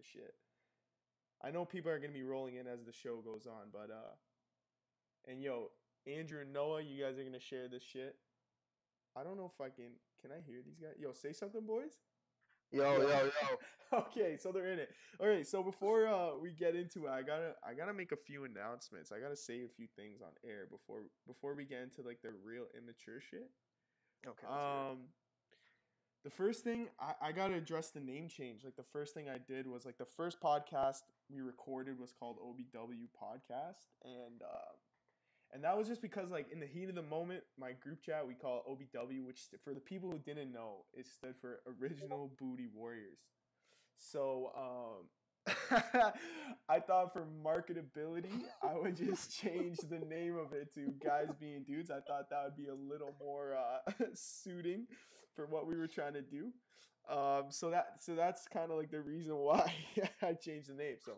this shit. I know people are gonna be rolling in as the show goes on, but uh, and yo, Andrew and Noah, you guys are gonna share this shit. I don't know if I can. Can I hear these guys? Yo, say something, boys. Yo, yo, yo. okay, so they're in it. All right, so before uh, we get into it, I gotta I gotta make a few announcements. I gotta say a few things on air before before we get into like the real immature shit. Okay. Um, the first thing I, I gotta address the name change. Like the first thing I did was like the first podcast we recorded was called OBW Podcast, and uh, and that was just because like in the heat of the moment, my group chat we call OBW, which for the people who didn't know, it stood for Original Booty Warriors. So um, I thought for marketability, I would just change the name of it to Guys Being Dudes. I thought that would be a little more uh, suiting for what we were trying to do. Um, so that so that's kind of like the reason why I changed the name. So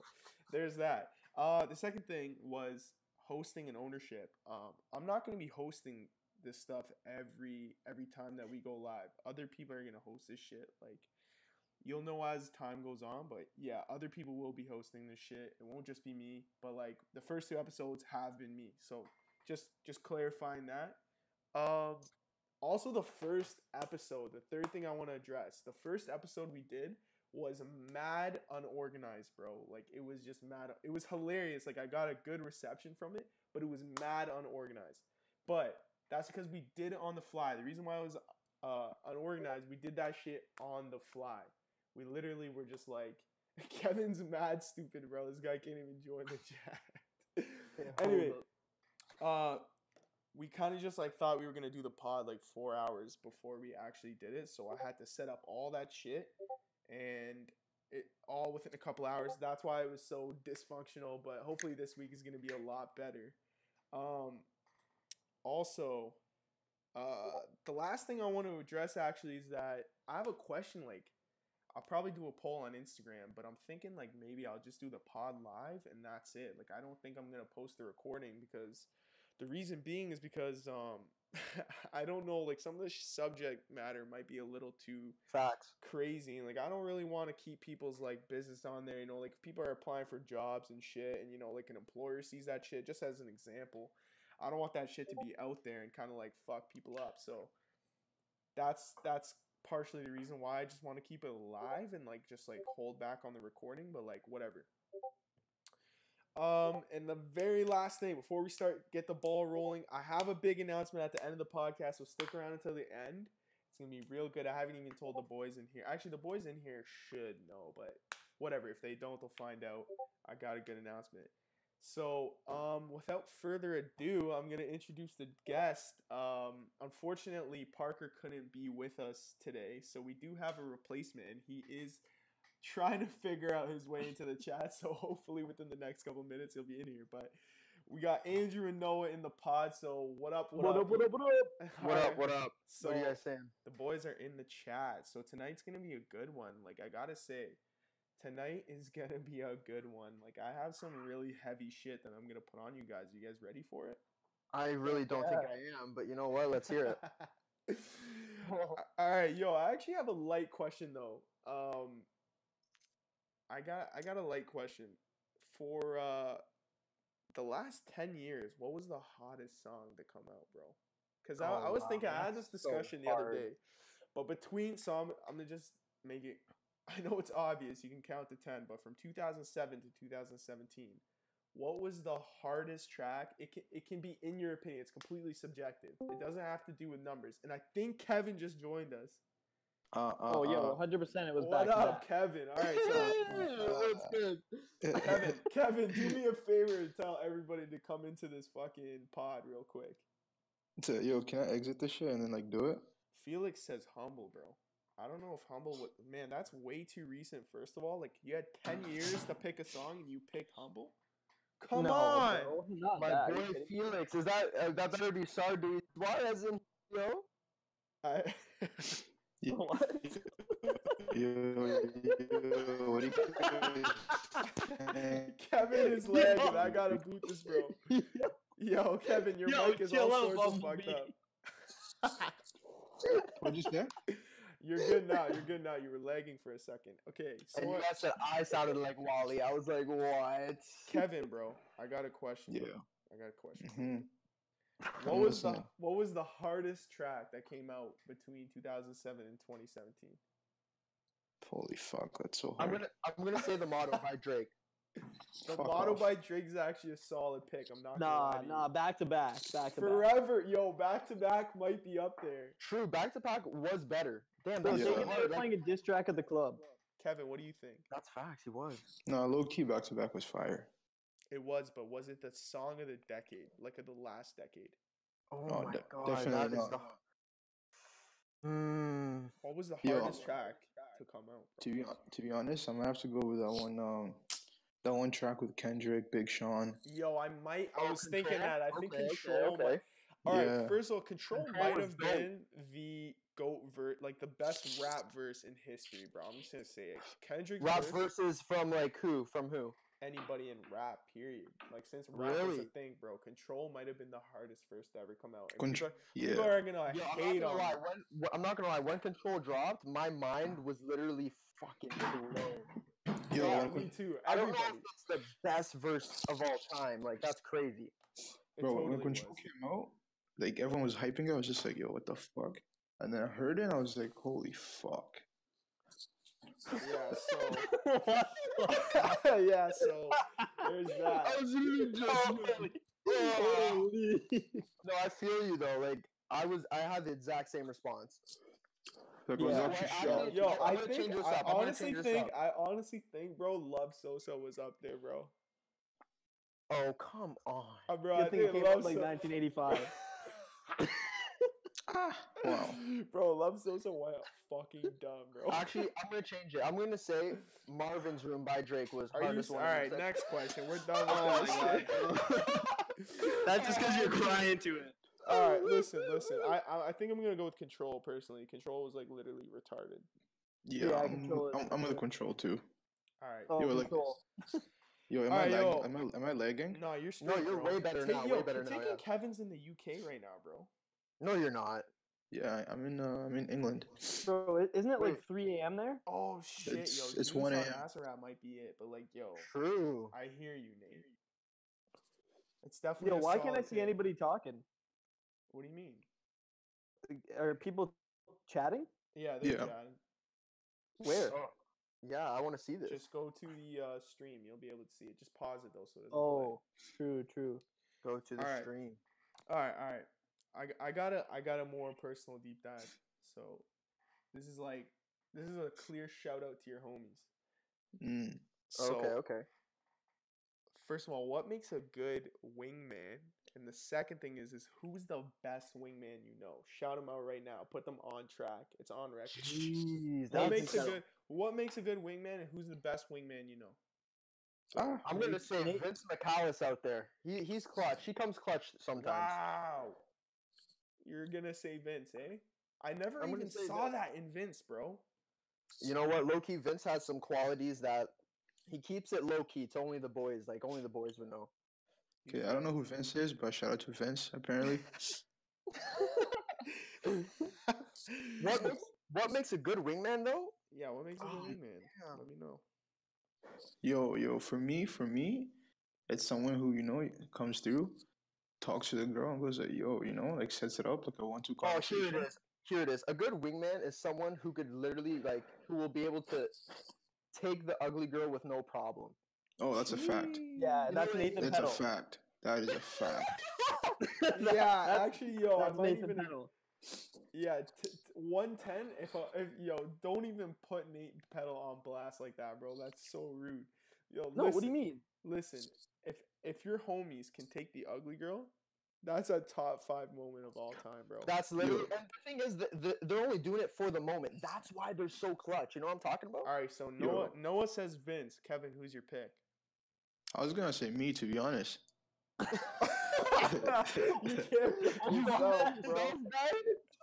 there's that. Uh, the second thing was hosting and ownership. Um, I'm not going to be hosting this stuff every every time that we go live. Other people are going to host this shit. Like you'll know as time goes on, but yeah, other people will be hosting this shit. It won't just be me, but like the first two episodes have been me. So just just clarifying that. Um also the first episode, the third thing I want to address. The first episode we did was mad unorganized, bro. Like it was just mad. It was hilarious. Like I got a good reception from it, but it was mad unorganized. But that's because we did it on the fly. The reason why it was uh, unorganized, we did that shit on the fly. We literally were just like, Kevin's mad stupid, bro. This guy can't even join the chat. anyway, uh, we kind of just like thought we were gonna do the pod like four hours before we actually did it, so I had to set up all that shit and it all within a couple hours. That's why it was so dysfunctional. But hopefully this week is gonna be a lot better. Um, also, uh, the last thing I want to address actually is that I have a question. Like, I'll probably do a poll on Instagram, but I'm thinking like maybe I'll just do the pod live and that's it. Like, I don't think I'm gonna post the recording because the reason being is because um, I don't know, like some of the subject matter might be a little too facts crazy. And like I don't really want to keep people's like business on there. You know, like people are applying for jobs and shit, and you know, like an employer sees that shit. Just as an example, I don't want that shit to be out there and kind of like fuck people up. So that's that's partially the reason why I just want to keep it alive and like just like hold back on the recording. But like whatever. Um, and the very last thing before we start, get the ball rolling, I have a big announcement at the end of the podcast, so stick around until the end. It's gonna be real good. I haven't even told the boys in here. Actually, the boys in here should know, but whatever. If they don't, they'll find out. I got a good announcement. So, um, without further ado, I'm gonna introduce the guest. Um, unfortunately, Parker couldn't be with us today, so we do have a replacement, and he is trying to figure out his way into the chat. So hopefully within the next couple minutes he'll be in here. But we got Andrew and Noah in the pod. So what up? What, what up, up? What up? What up? what up? What up? So what are you guys saying? The boys are in the chat. So tonight's gonna be a good one. Like I gotta say, tonight is gonna be a good one. Like I have some really heavy shit that I'm gonna put on you guys. Are you guys ready for it? I really don't yeah. think I am, but you know what? Let's hear it. All right, yo. I actually have a light question though. Um, I got I got a light question. For uh the last 10 years, what was the hottest song to come out, bro? Cuz I, oh, I was wow, thinking I had this discussion so the other day. But between so I'm, to just make it I know it's obvious, you can count to 10, but from 2007 to 2017, what was the hardest track? It can, it can be in your opinion. It's completely subjective. It doesn't have to do with numbers. And I think Kevin just joined us. Uh, uh, oh, yeah, 100 percent. It was what back up, Kevin? All right, so what's good? Kevin, Kevin, do me a favor and tell everybody to come into this fucking pod real quick. So, yo, can I exit this shit and then like do it? Felix says humble, bro. I don't know if humble would. Man, that's way too recent. First of all, like you had 10 years to pick a song and you picked humble. Come no, on, bro, my that. boy Felix. Is that uh, that better be Sardine? Why as in yo? I. Yeah. What? yo, yo, what are you Kevin is lagging. I gotta boot this, bro. Yo, Kevin, your yo, mic is all sorts of fucked up. What'd you say? You're good now. You're good now. You were lagging for a second. Okay, so And you what- guys said I sounded like Wally. I was like, what? Kevin, bro, I got a question. Yeah. I got a question. hmm What was the. What was the hardest track that came out between 2007 and 2017? Holy fuck, that's so hard. I'm hard. gonna I'm gonna say the motto by Drake. The Fuck Motto off. by Drake is actually a solid pick. I'm not. gonna Nah, lie to nah, back to back, back to back. Forever, yo, back to back might be up there. True, back to back was better. Damn, Bro, that's Yeah. so they hard. were Like, playing a diss track at the club. Kevin, what do you think? that's facts. He was. No, low key back to back was fire. It was, but was it the song of the decade, like of the last decade? Oh, Oh, my de- god, definitely that is not. the. Hmm. What was the Yo. hardest track to come out? To be to be honest, I'm gonna have to go with that one. Um, that one track with Kendrick, Big Sean. Yo, I might. I Oh, was thinking that. I think Okay, okay, Control. okay. Might, all right. Yeah. First of all, Control, Control might have been the goat verse, like the best rap verse in history, bro. I'm just gonna say it. Kendrick Rap verse, verses from like who? From who? Anybody in rap. Period. Like since rap was a thing, bro. Control might have been the hardest verse to ever come out. Control, people, people yeah. are gonna Yo, I'm not hate gonna on. lie. it. When, I'm not gonna lie. When Control dropped, my mind was literally fucking blown. Yo, yeah, when me too. I don't know Everybody. if it's the best verse of all time. Like that's crazy. It Bro, totally when Control was. came out, like everyone was hyping it. I was just like, yo, what the fuck? And then I heard it, and I was like, holy fuck. Yeah. So. yeah. So there's that. I was really just. Oh. no, I feel you though. Like I was, I had the exact same response. Like, I was Yeah. actually Well, I shocked. Yo, I'm I think change this I up. I'm honestly this think up. I honestly think, bro, Love Sosa was up there, bro. Oh come on. Uh, bro, Good I thing it think came out like So- 1985. Ah, wow. bro, Love Sosa went fucking dumb, bro. Actually, I'm gonna change it. I'm gonna say Marvin's Room by Drake was Are you hardest all one. of right? the six. Next question. We're done with Oh that my shit. That's just because you're crying to it. All right, listen, listen. I, I I think I'm gonna go with Control personally. Control was like literally retarded. Yeah, Yeah, I'm, I'm, I'm with. Control too. All right. Oh, You were like- control. Yo, am I Alright, lagging? yo. Am I, am I lagging? No, you're No, straight, you're bro. way better Take- now, Yo, way better now, taking yeah. Kevin's in the UK right now, bro. No, you're not. Yeah, I- I'm in. Uh, I'm in England. Bro, isn't it like Wait. 3 a.m. there? Oh shit, It's- yo. it's 1 a.m.. Asarat might be it, but like, yo, True. I hear you, Nate. It's definitely. Yo, a why can't I solid see take. anybody talking? What do you mean? Are people chatting? Yeah, they're Yeah. chatting. Where? Yeah, I want to see this. Just go to the uh, stream. You'll be able to see it. Just pause it though, so it doesn't. Oh, true, true. Go to the Alright. stream. All right, all right. I, g- I got a I got a more personal deep dive. So, this is like this is a clear shout out to your homies. Mm. So, okay, okay. first of all, what makes a good wingman? And the second thing is, is who's the best wingman you know? Shout them out right now. Put them on track. It's on record. Jeez, What makes a good What makes a good wingman, and who's the best wingman you know? Ah, I'm gonna say Vince McAllis out there. He he's clutch. He comes clutch sometimes. Wow, you're gonna say Vince, eh? I never I'm even saw Vince. that in Vince, bro. You know what? Low key, Vince has some qualities that he keeps it low key to only the boys. Like only the boys would know. okay, I don't know who Vince is, but shout out to Vince. Apparently, What makes what makes a good wingman though? Yeah, what makes a good Oh, wingman? damn. Let me know. yo, yo, for me, for me, it's someone who you know comes through, talks to the girl, and goes like, yo, you know, like sets it up like a one-two Oh, conversation. here it is. Here it is. A good wingman is someone who could literally like who will be able to take the ugly girl with no problem. Oh, that's a fact. Yeah, that's know, Nathan That's a fact. That is a fact. yeah, That's- actually, yo, I That's might Nathan even. Peddle. Yeah, t- t- one ten. If, uh, if yo, don't even put Nate Pedal on blast like that, bro. That's so rude. Yo, No, listen, what do you mean? Listen, if if your homies can take the ugly girl, that's a top five moment of all time, bro. That's literally. And the thing is, that the, they're only doing it for the moment. That's why they're so clutch. You know what I'm talking about? all right, so Yo. Noah Noah says Vince. Kevin, who's your pick? I was gonna say me, to be honest. you can't You yourself, bro. those?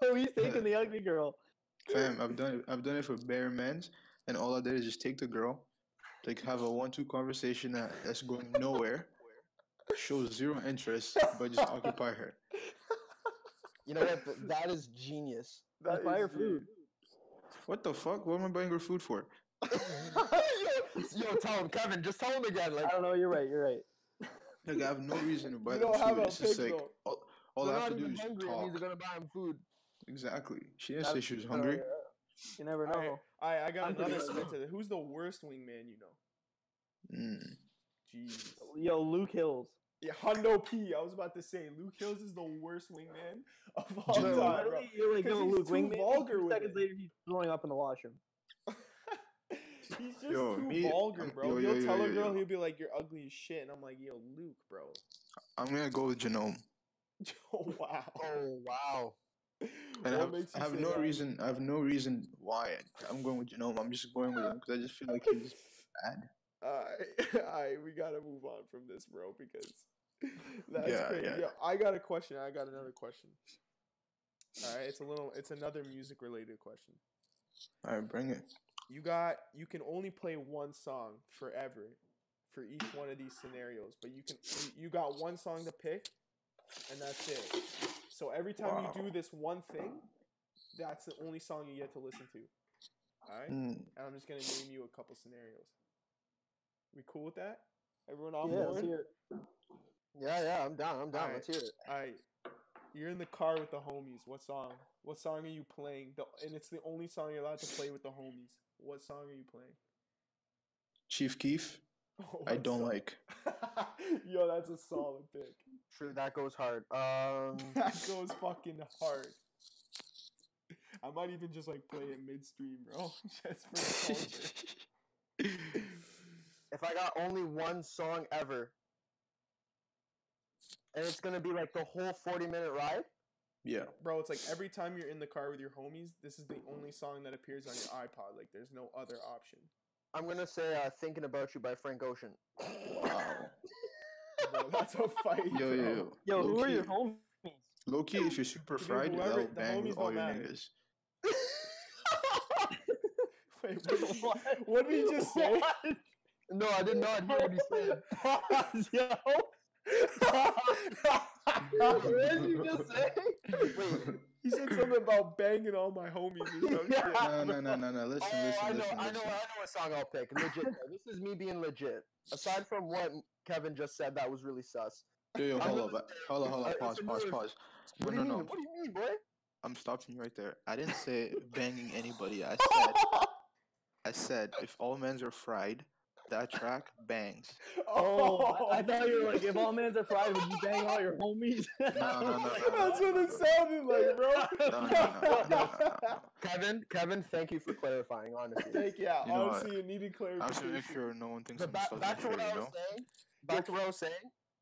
So he's taking the ugly girl. Fam, I've done it. I've done it for bare men's, and all I did is just take the girl, like have a one-two conversation that, that's going nowhere, show zero interest, but just occupy her. You know what? Th- that is genius. That Buy her food. What the fuck? What am I buying her food for? yo, yo, tell him, Kevin. Just tell him again. Like, I don't know. You're right. You're right. Like I have no reason to buy You them don't have food. a It's just pig, like though. all, all they're I have not to do even is hungry, and talk. he's gonna buy him food. Exactly. She didn't say she was hungry. You never know. Alright, I I got I'm another sure. spin to this. Who's the worst wingman you know? Mm. Jeez. Yo, Luke Hills. Yeah, Hundo P. I was about to say Luke Hills is the worst wingman of all Bro, time, bro. Literally, you're like, 'Cause yo, he's Luke, too wingman. vulgar Two with seconds it. later, he's throwing up in the washroom. He's just Yo, too me- vulgar, bro. yo, he'll yo, yo, tell a girl, yo. he'll be like, "You're ugly as shit," and I'm like, "Yo, Luke, bro." I'm gonna go with Genome. oh wow. Oh wow. And I have, I have no that? reason. I have no reason why I'm going with Genome. I'm just going with him because I just feel like he's bad. Alright, we gotta move on from this, bro, because that's Yeah, crazy. yeah. Yo, I got a question. I got another question. Alright, it's a little, it's another music related question. All right, bring it. You got, you can only play one song forever for each one of these scenarios, but you can, you- got one song to pick, and that's it. So every time you do this one thing, that's the only song you get to listen to. Alright, Mm. and I'm just gonna name you a couple scenarios. We cool with that? Everyone on yeah, board? let's hear it. Yeah, yeah. I'm down. I'm down. Alright. Let's hear it. Alright. You're in the car with the homies. What song? What song are you playing? The, and it's the only song you're allowed to play with the homies. What song are you playing? Chief Keef. I don't song? like. Yo, that's a solid pick. True, that goes hard. Um, That goes fucking hard. I might even just like play it midstream, bro. just for culture. If I got only one song ever, and it's gonna be like the whole 40 minute ride. yeah. Bro, it's like every time you're in the car with your homies, this is the only song that appears on your iPod. Like, there's no other option. I'm gonna say uh, "Thinking About You" by Frank Ocean. Wow. Bro, that's a fight. Yo, yo, bro. yo. Yo, who are your homies? Low key, if you're super Dude, fried, whoever- that'll bang with all your matter. niggas. Wait, what did, you, what did he just say? No, I did not hear what he said. Yo. what did you just say? Wait. he said something about banging all my homies or some. No, no, no, no, no. Listen, Oh, listen, I know, listen, I know, listen. I know what song I'll pick. Legit. though. this is me being legit. Aside from what Kevin just said, that was really sus. Yo, yo, hold up, hold up, hold up. it's Pause, pause, new- pause. No, What do no, you no. mean? What do you mean, boy? I'm stopping you right there. I didn't say banging anybody. I said, I said if all men's are fried, that track bangs. Oh, I, I thought you were like, if all men are fried, would you bang all your homies? No, no, no, no, That's what it sounded like, bro. No, no, no, no, no, no, no. Kevin, Kevin, thank you for clarifying. Honestly. Thank yeah, You know what? honestly, it needed I'm just gonna make clarification. sure no one thinks But I'm back, such back to what you I know? was saying. Back to what I was saying.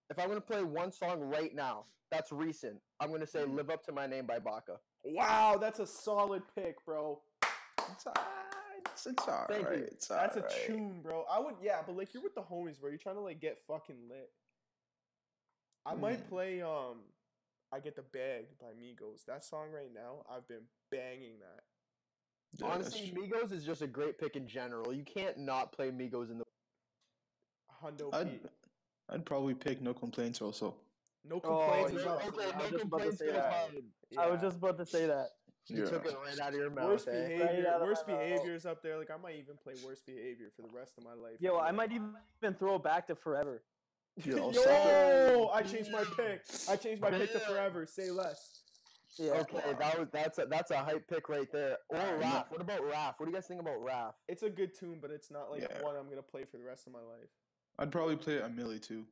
If I'm gonna play one song right now, that's recent. I'm gonna say Mhm. "Live Up to My Name" by Baka. Wow, that's a solid pick, bro. It's alright. It's, it's alright. Thank you. It's That's a tune, bro. I would, yeah, but like you're with the homies, bro. You're trying to like get fucking lit. I might Mm. play um, I get the bag by Migos. That song right now, I've been banging that. Yeah, Honestly. Migos is just a great pick in general. You can't not play Migos in the. Hundo I'd, P. I'd probably pick no complaints also. No Oh, complaints yeah, is up. okay, no me. I was just complaints say goes that. hard. I was just about to say that. You Yeah. took it right out of your mouth. worst eh? behavior. Right worst my behavior is up there. Like I might even play worst behavior for the rest of my life. Yo, I might even throw it back to forever. Yeah, I'll Yo, I changed my pick. I changed my pick to forever. Say less. Yeah. Okay, that was that's a that's a hype pick right there. Or Alright. Raph. What about Raph? What do you guys think about Raph? It's a good tune, but it's not like Yeah. one I'm gonna play for the rest of my life. I'd probably play a Millie too.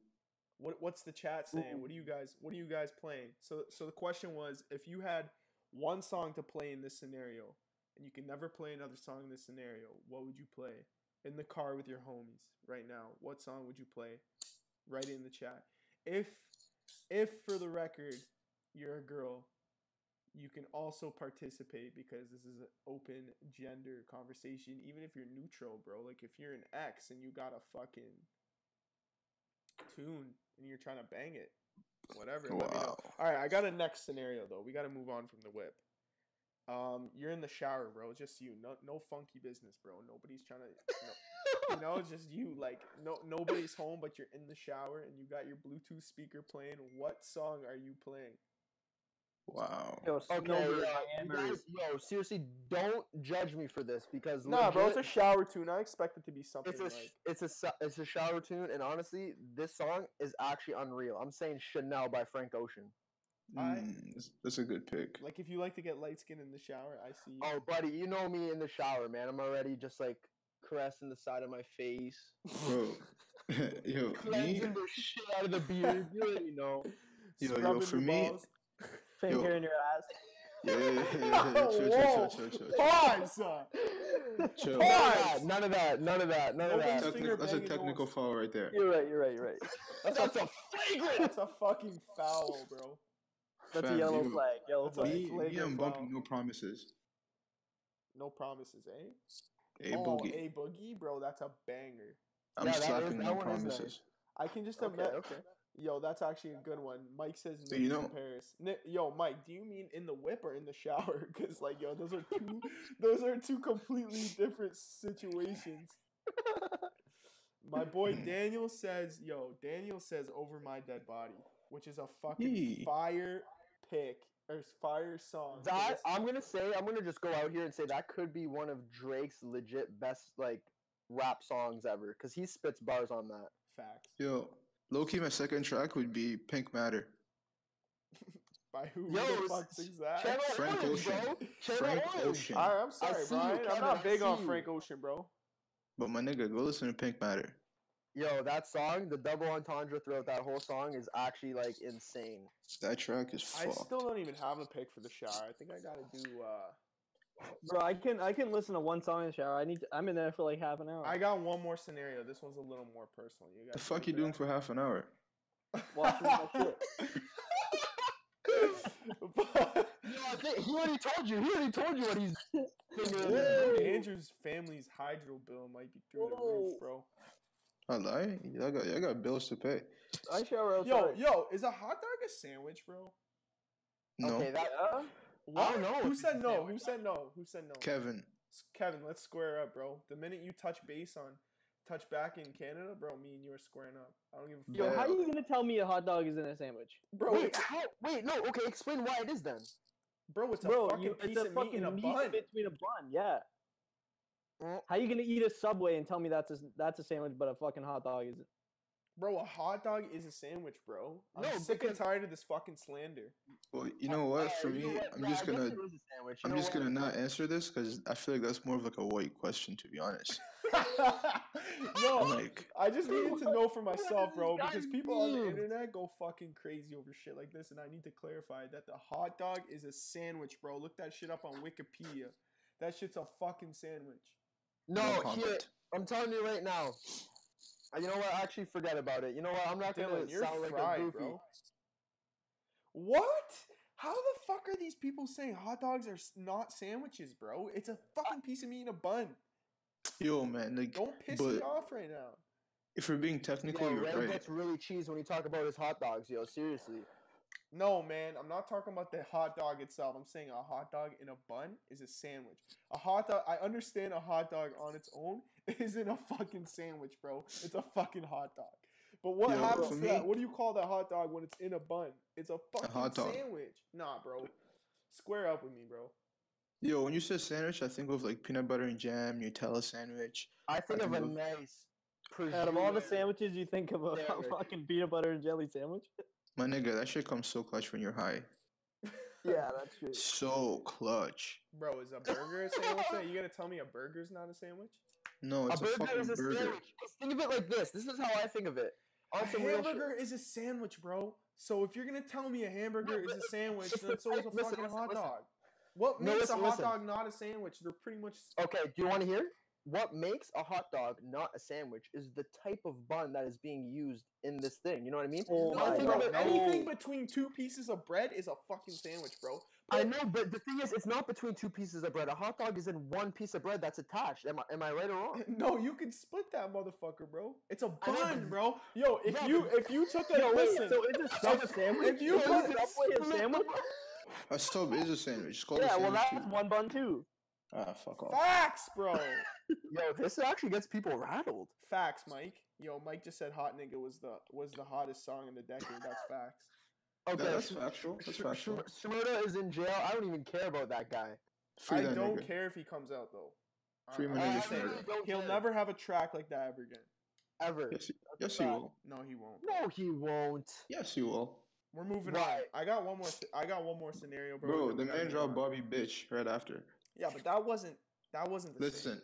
What what's the chat saying? What are you guys what are you guys playing? So so the question was if you had one song to play in this scenario and you can never play another song in this scenario, what would you play? In the car with your homies right now. What song would you play? Write it in the chat. If if for the record you're a girl, you can also participate because this is an open gender conversation even if you're neutral, bro. Like if you're an ex and you got a fucking tune and you're trying to bang it, whatever. let me know. Wow. All right, I got a next scenario though. We got to move on from the whip. Um, you're in the shower, bro. Just you. No, no funky business, bro. Nobody's trying to. No, you know, just you. Like no, nobody's home, but you're in the shower and you got your Bluetooth speaker playing. What song are you playing? Wow. Yo, Okay, Snowbird yeah, by you Amber. guys, yo, seriously, don't judge me for this because Nah, bro, it's a shower tune. I expect it to be something it's a like. it's a it's a shower tune, and honestly, this song is actually unreal. I'm saying Chanel by Frank Ocean. Mm, that's, that's a good pick. Like if you like to get light skin in the shower, I see you. Oh, buddy, you know me in the shower, man. I'm already just like caressing the side of my face, Bro, yo, me, the shit out of the beard. You already know. yo, yo, for me, balls. Finger Yo. in your ass. yeah, yeah, yeah, yeah, yeah, chill, Whoa. chill, chill, chill, chill, Pause. chill. Pause. None of that. None of that. None of that. Techni- Techni- that's a technical foul right there. You're right. You're right. You're right. That's, That's a a flagrant. that's a fucking foul, bro. That's a yellow you- flag. Yellow That's a flag. Me, me, flagrant I'm foul. bumping no promises. No promises, eh? A oh, boogie. a boogie, bro. That's a banger. I'm Yeah, slapping that no one is nice. promises. I can just Okay, imagine. okay. Yo, that's actually a good one. Mike says So you niggas in know- Paris. Yo, Mike, do you mean in the whip or in the shower? Because like, yo, those are two, those are two completely different situations. My boy Hmm. Daniel says, yo, Daniel says over my dead body, which is a fucking Yee. fire pick or fire song. That I'm gonna say, I'm gonna just go out here and say that could be one of Drake's legit best like rap songs ever, because he spits bars on that. facts. Yo, low key, my second track would be Pink Matter. By who, Yo, the fuck sings that? Channel Frank Orange, Ocean. bro. Channel Frank Orange. Ocean. Alright, I'm sorry, see you, I'm Kevin, not big on. Frank Ocean, bro. But my nigga, go listen to Pink Matter. Yo, that song, the double entendre throughout that whole song is actually like insane. That track is I still don't even have a pick for the shower. I think I gotta do. uh Bro, I can I can listen to one song in the shower. I need to, I'm in there for like half an hour. I got one more scenario. This one's a little more personal. You guys The fuck you doing that? for half an hour? Watching my shit. But- Yo, I think he already told you. He already told you what he's thinking. Whoa. Andrew's family's hydro bill might be through the roof, bro. I lie. I got, I got bills to pay. I shower outside. Yo, yo, is a hot dog a sandwich, bro? No, Okay, that Yeah? What? don't know Who said no? Who said no? Who said no? Kevin. Kevin, let's square up, bro. The minute you touch base on touch back in Canada, bro, me and you are squaring up. I don't give a fuck. Yo, fuck. how are you gonna tell me a hot dog isn't a sandwich? Bro, wait, it's, how, wait, no, okay, explain why it is then. bro, it's a Bro, fucking you, piece it's a of meat in a meat bun. between a bun. Yeah. How you gonna eat a Subway and tell me that's a that's a sandwich, but a fucking hot dog isn't? Bro, a hot dog is a sandwich, bro. I'm No, sick and tired of this fucking slander. Well, you know what? For you know me, I'm just gonna, it is a sandwich, you I'm just gonna not answer this because I feel like that's more of like a white question, to be honest. no, Like, I just needed to know for myself, bro, because people on the internet go fucking crazy over shit like this, and I need to clarify that the hot dog is a sandwich, bro. Look that shit up on Wikipedia. That shit's a fucking sandwich. No, no here. I'm telling you right now. You know what? Actually, forget about it. You know what? I'm not gonna Dylan, you're sound like a goofy. bro. What? How the fuck are these people saying hot dogs are not sandwiches, bro? It's a fucking piece of meat in a bun. yo, man, like, Don't piss me off right now. if we're being technical, Yo, you're Ray right. gets really cheese when you talk about his hot dogs, yo. Seriously. No, man, I'm not talking about the hot dog itself. I'm saying a hot dog in a bun is a sandwich. A hot dog, I understand a hot dog on its own isn't a fucking sandwich, bro. It's a fucking hot dog. But what Yo, happens for to that? What do you call that hot dog when it's in a bun? It's a fucking hot dog. sandwich. Nah, bro. Square up with me, bro. Yo, when you say sandwich, I think of like peanut butter and jam, Nutella sandwich. I think of a think of- nice. Out of all the sandwiches, you think of a Sandwich. fucking peanut butter and jelly sandwich? My nigga, that shit comes so clutch when you're high. Yeah, that's true. So clutch. Bro, is a burger a sandwich? Now? You gonna tell me a burger's not a sandwich? No, A it's a, burger fucking is a burger. sandwich. 'Cause Think of it like this. This is how I think of it. A On some real shit. hamburger is a sandwich, bro. So if you're gonna tell me a hamburger is a sandwich, then so is a listen, fucking listen, hot listen. dog. What No, makes listen, a hot listen. dog not a sandwich? They're pretty much Okay, do you want to hear? What makes a hot dog not a sandwich is the type of bun that is being used in this thing. You know what I mean? Oh The No, only my thing bro, about it- anything between two pieces of bread is a fucking sandwich, bro. I know, but the thing is, it's not between two pieces of bread. A hot dog is in one piece of bread that's attached. Am I, am I right or wrong? No, you can split that motherfucker, bro. It's a I know, bun, bro. Yo, if Yeah, you if you took a Yo, wait, listen, so is a sub sandwich? if you Is put- a Subway a sandwich? A sub is a sandwich. It's called Yeah, a well that's too. one bun too. Ah, fuck off. facts, bro. Yo, this actually gets people rattled. facts, Mike. Yo, Mike just said "Hot Nigga" was the was the hottest song in the decade. That's facts. Okay, that's Sh- factual. That's Sh- factual. Sh- Shmurda is in jail. I don't even care about that guy. Free I that don't nigga. care if he comes out though. I- Free my nigga say Shmurda. He'll care. never have a track like that ever again. Ever. Yes, he, yes, he will. No, he won't. No, he won't. Yes, he will. We're moving Right. on. I got one more. I got one more scenario, bro. Bro, the man dropped. Bobby bitch right after. Yeah, but that wasn't. That wasn't the same.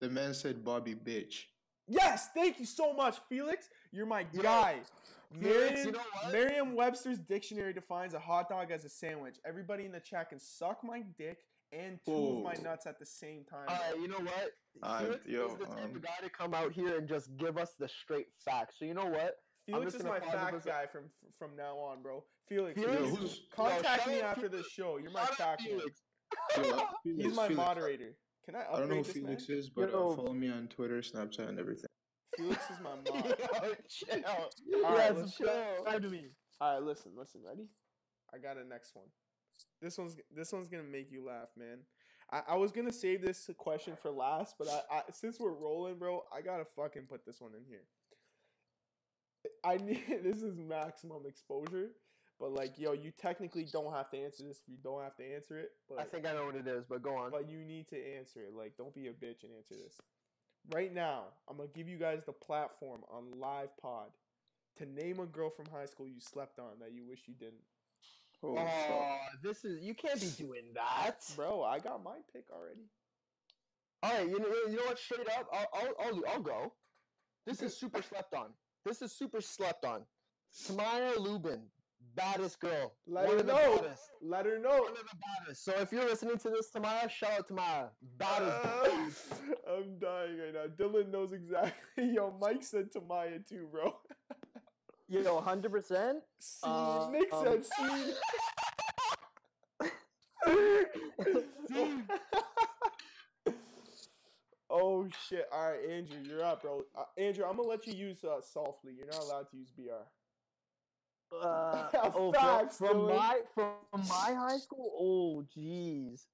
Listen, the man said Bobby bitch. Yes, thank you so much, Felix. You're my Yo, guy. Felix, Merriam, you know what? Merriam-Webster's dictionary defines a hot dog as a sandwich. Everybody in the chat can suck my dick and two of my nuts at the same time. Alright, you know what? I- Felix yo, is the type um, of guy to come out here and just give us the straight facts. So you know what? Felix just is my pause it fact for a sec- guy from from now on, bro. Felix, Felix? Yo, contact Yo, me after Felix. the show. You're my Shout fact man. Felix. Yo, He's my Felix, moderator. Can I I don't know who Felix man? is, but uh, follow me on Twitter, Snapchat, and everything. Felix is my mod. Yo, chill. All right, yes, let's chill. go. To me. All right, listen, listen. Ready? I got a next one. This one's this one's gonna make you laugh, man. I, I was gonna save this question for last, but I, I since we're rolling, bro, I gotta fucking put this one in here. I need this is maximum exposure, but like, yo, you technically don't have to answer this. You don't have to answer it, but I think I know what it is, but go on. but you need to answer it. Like, don't be a bitch and answer this. Right now, I'm gonna give you guys the platform on live pod to name a girl from high school you slept on that you wish you didn't. Oh, fuck. this is you can't be doing that. Bro, I got my pick already. All right, you know, you know what? Straight up, I'll, I'll, I'll, I'll go. This is super slept on. This is super slept on. Tamaya Lubin, baddest girl. Let her know. baddest. Let her know. One of the baddest. So if you're listening to this, Tamara, shout out Tamaya. Baddest. Uh, I'm dying right now. Dylan knows exactly. Yo, Mike said Tamaya too, bro. Yo, hundred percent. See, Uh, Nick um, said see. oh shit! All right, Andrew, you're up, bro. Uh, Andrew, I'm gonna let you use uh, softly. You're not allowed to use BR. Uh, oh, from, Facts, from my from my high school. Oh, jeez.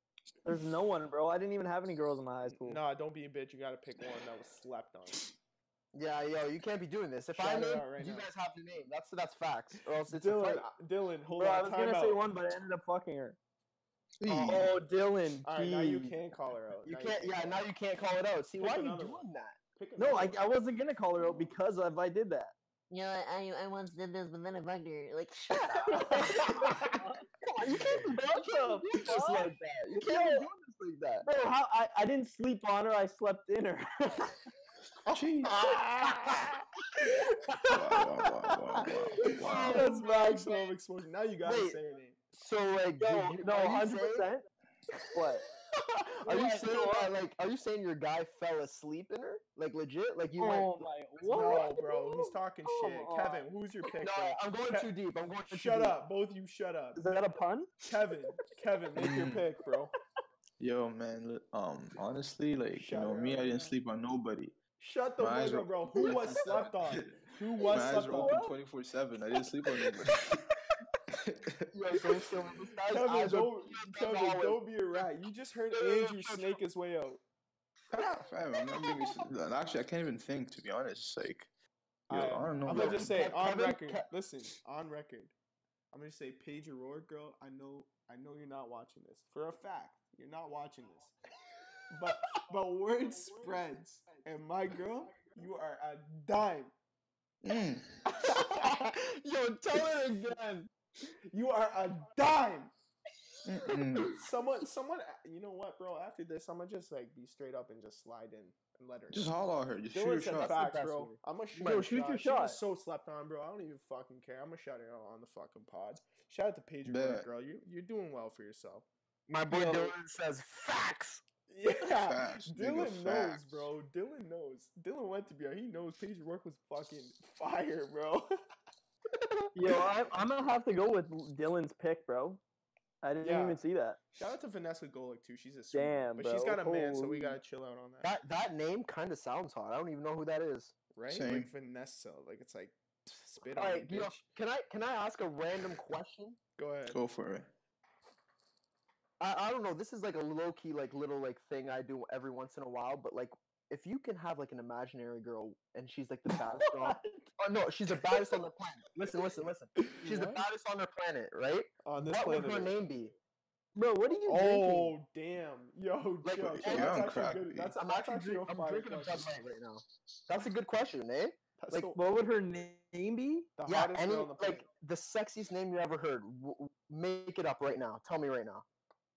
There's no one, bro. I didn't even have any girls in my high school. No, Nah, don't be a bitch. You gotta pick one that was slept on. Yeah, yo, you can't be doing this. If I Shout it name, right you now. guys have to name. That's that's facts, or else it's Dylan, fight. Dylan, hold bro, on. I was time gonna out. say one, but I ended up fucking her. Hey, Oh, Dylan. All right, now you jeez. can call her out. You Now can't. can Yeah, now you can't call it out. See, Pick why are you another doing one. that? Pick No, I, I wasn't gonna call her out because if I did that. You know, I, I once did this, but then I fucked her. Like, shut up. You can't be you can't be doing this like that. You can't be Yo. this like that. Bro, how I, I didn't sleep on her. I slept in her. wow, wow, wow. That's maximum exposure. Now you gotta Wait. say her name. So like, no, no, hundred saying- percent. What? Are you saying that like? Are you saying your guy fell asleep in her? Like legit? Like you went? Oh my! What? No, bro, he's talking Come shit. on. Kevin, who's your pick? No, bro? I'm going Ke- too deep. I'm going too Shut deep. up, both you. Shut up. Is that a pun? Kevin, Kevin, make your pick, bro. Yo, man. Um, honestly, like Shut you know, her me, up, I didn't sleep on nobody. Shut the My fuck up, bro. Who was slept on? Who was My eyes slept were on? open twenty four seven. I didn't sleep on nobody. Yo, don't me. Kevin, don't, Kevin, don't be a rat. You just heard Andrew snake his way out. Fam, I'm not being Actually, I can't even think to be honest. Like, yo, Alright, I don't know. I'm gonna just say on Kevin- record. Ke- listen, on record. I'm gonna say Paige O'Rourke, girl. I know, I know you're not watching this for a fact. You're not watching this, but but word spreads, and my girl, you are a dime. Mm. Yo, tell it again. You are a dime. Someone, someone. You know what, bro? After this, I'm gonna just like be straight up and just slide in and let her. Just know. holler at her. Just Dylan shoot said your shot. facts, bro. I'm gonna shoot Yo, her shoot shot. your She was so slept on, bro. I don't even fucking care. I'm gonna shout her out on the fucking pod. Shout out to Paige Bet. Girl. You you're doing well for yourself. My boy Yo. Dylan says facts. Yeah, Facts, nigga, Dylan knows, facts. bro. Dylan knows. Dylan went to BR. He knows Paige O'Rourke was fucking fire, bro. Yo, I, I'm gonna have to go with Dylan's pick, bro. I didn't Yeah. even see that. Shout out to Vanessa Golick too. She's a sweet, Damn, but she's got a man, so we Holy- gotta chill out on that, That that name kind of sounds hot. I don't even know who that is. right? Same. Like Vanessa, like it's like spit on All me, right, you know, bitch. can I can I ask a random question? Go ahead. Go for it. I, I don't know. This is like a low key like little like thing I do every once in a while. But like, if you can have like an imaginary girl and she's like the baddest girl. Oh no, she's the baddest on the planet. Listen, listen, listen. She's the What? baddest on the planet, right? on this what would planet. her name be? Bro, what are you drinking? Oh damn, yo, Like, Joe, you're that's on actually crack, good. B. That's, I'm that's actually actually drink, a I'm fire drinking a Bud question. Light right now. That's a good question, eh? That's like, the, What would her name be? the yeah, any girl on the planet. like the sexiest name you ever heard. W- w- make it up right now. Tell me right now.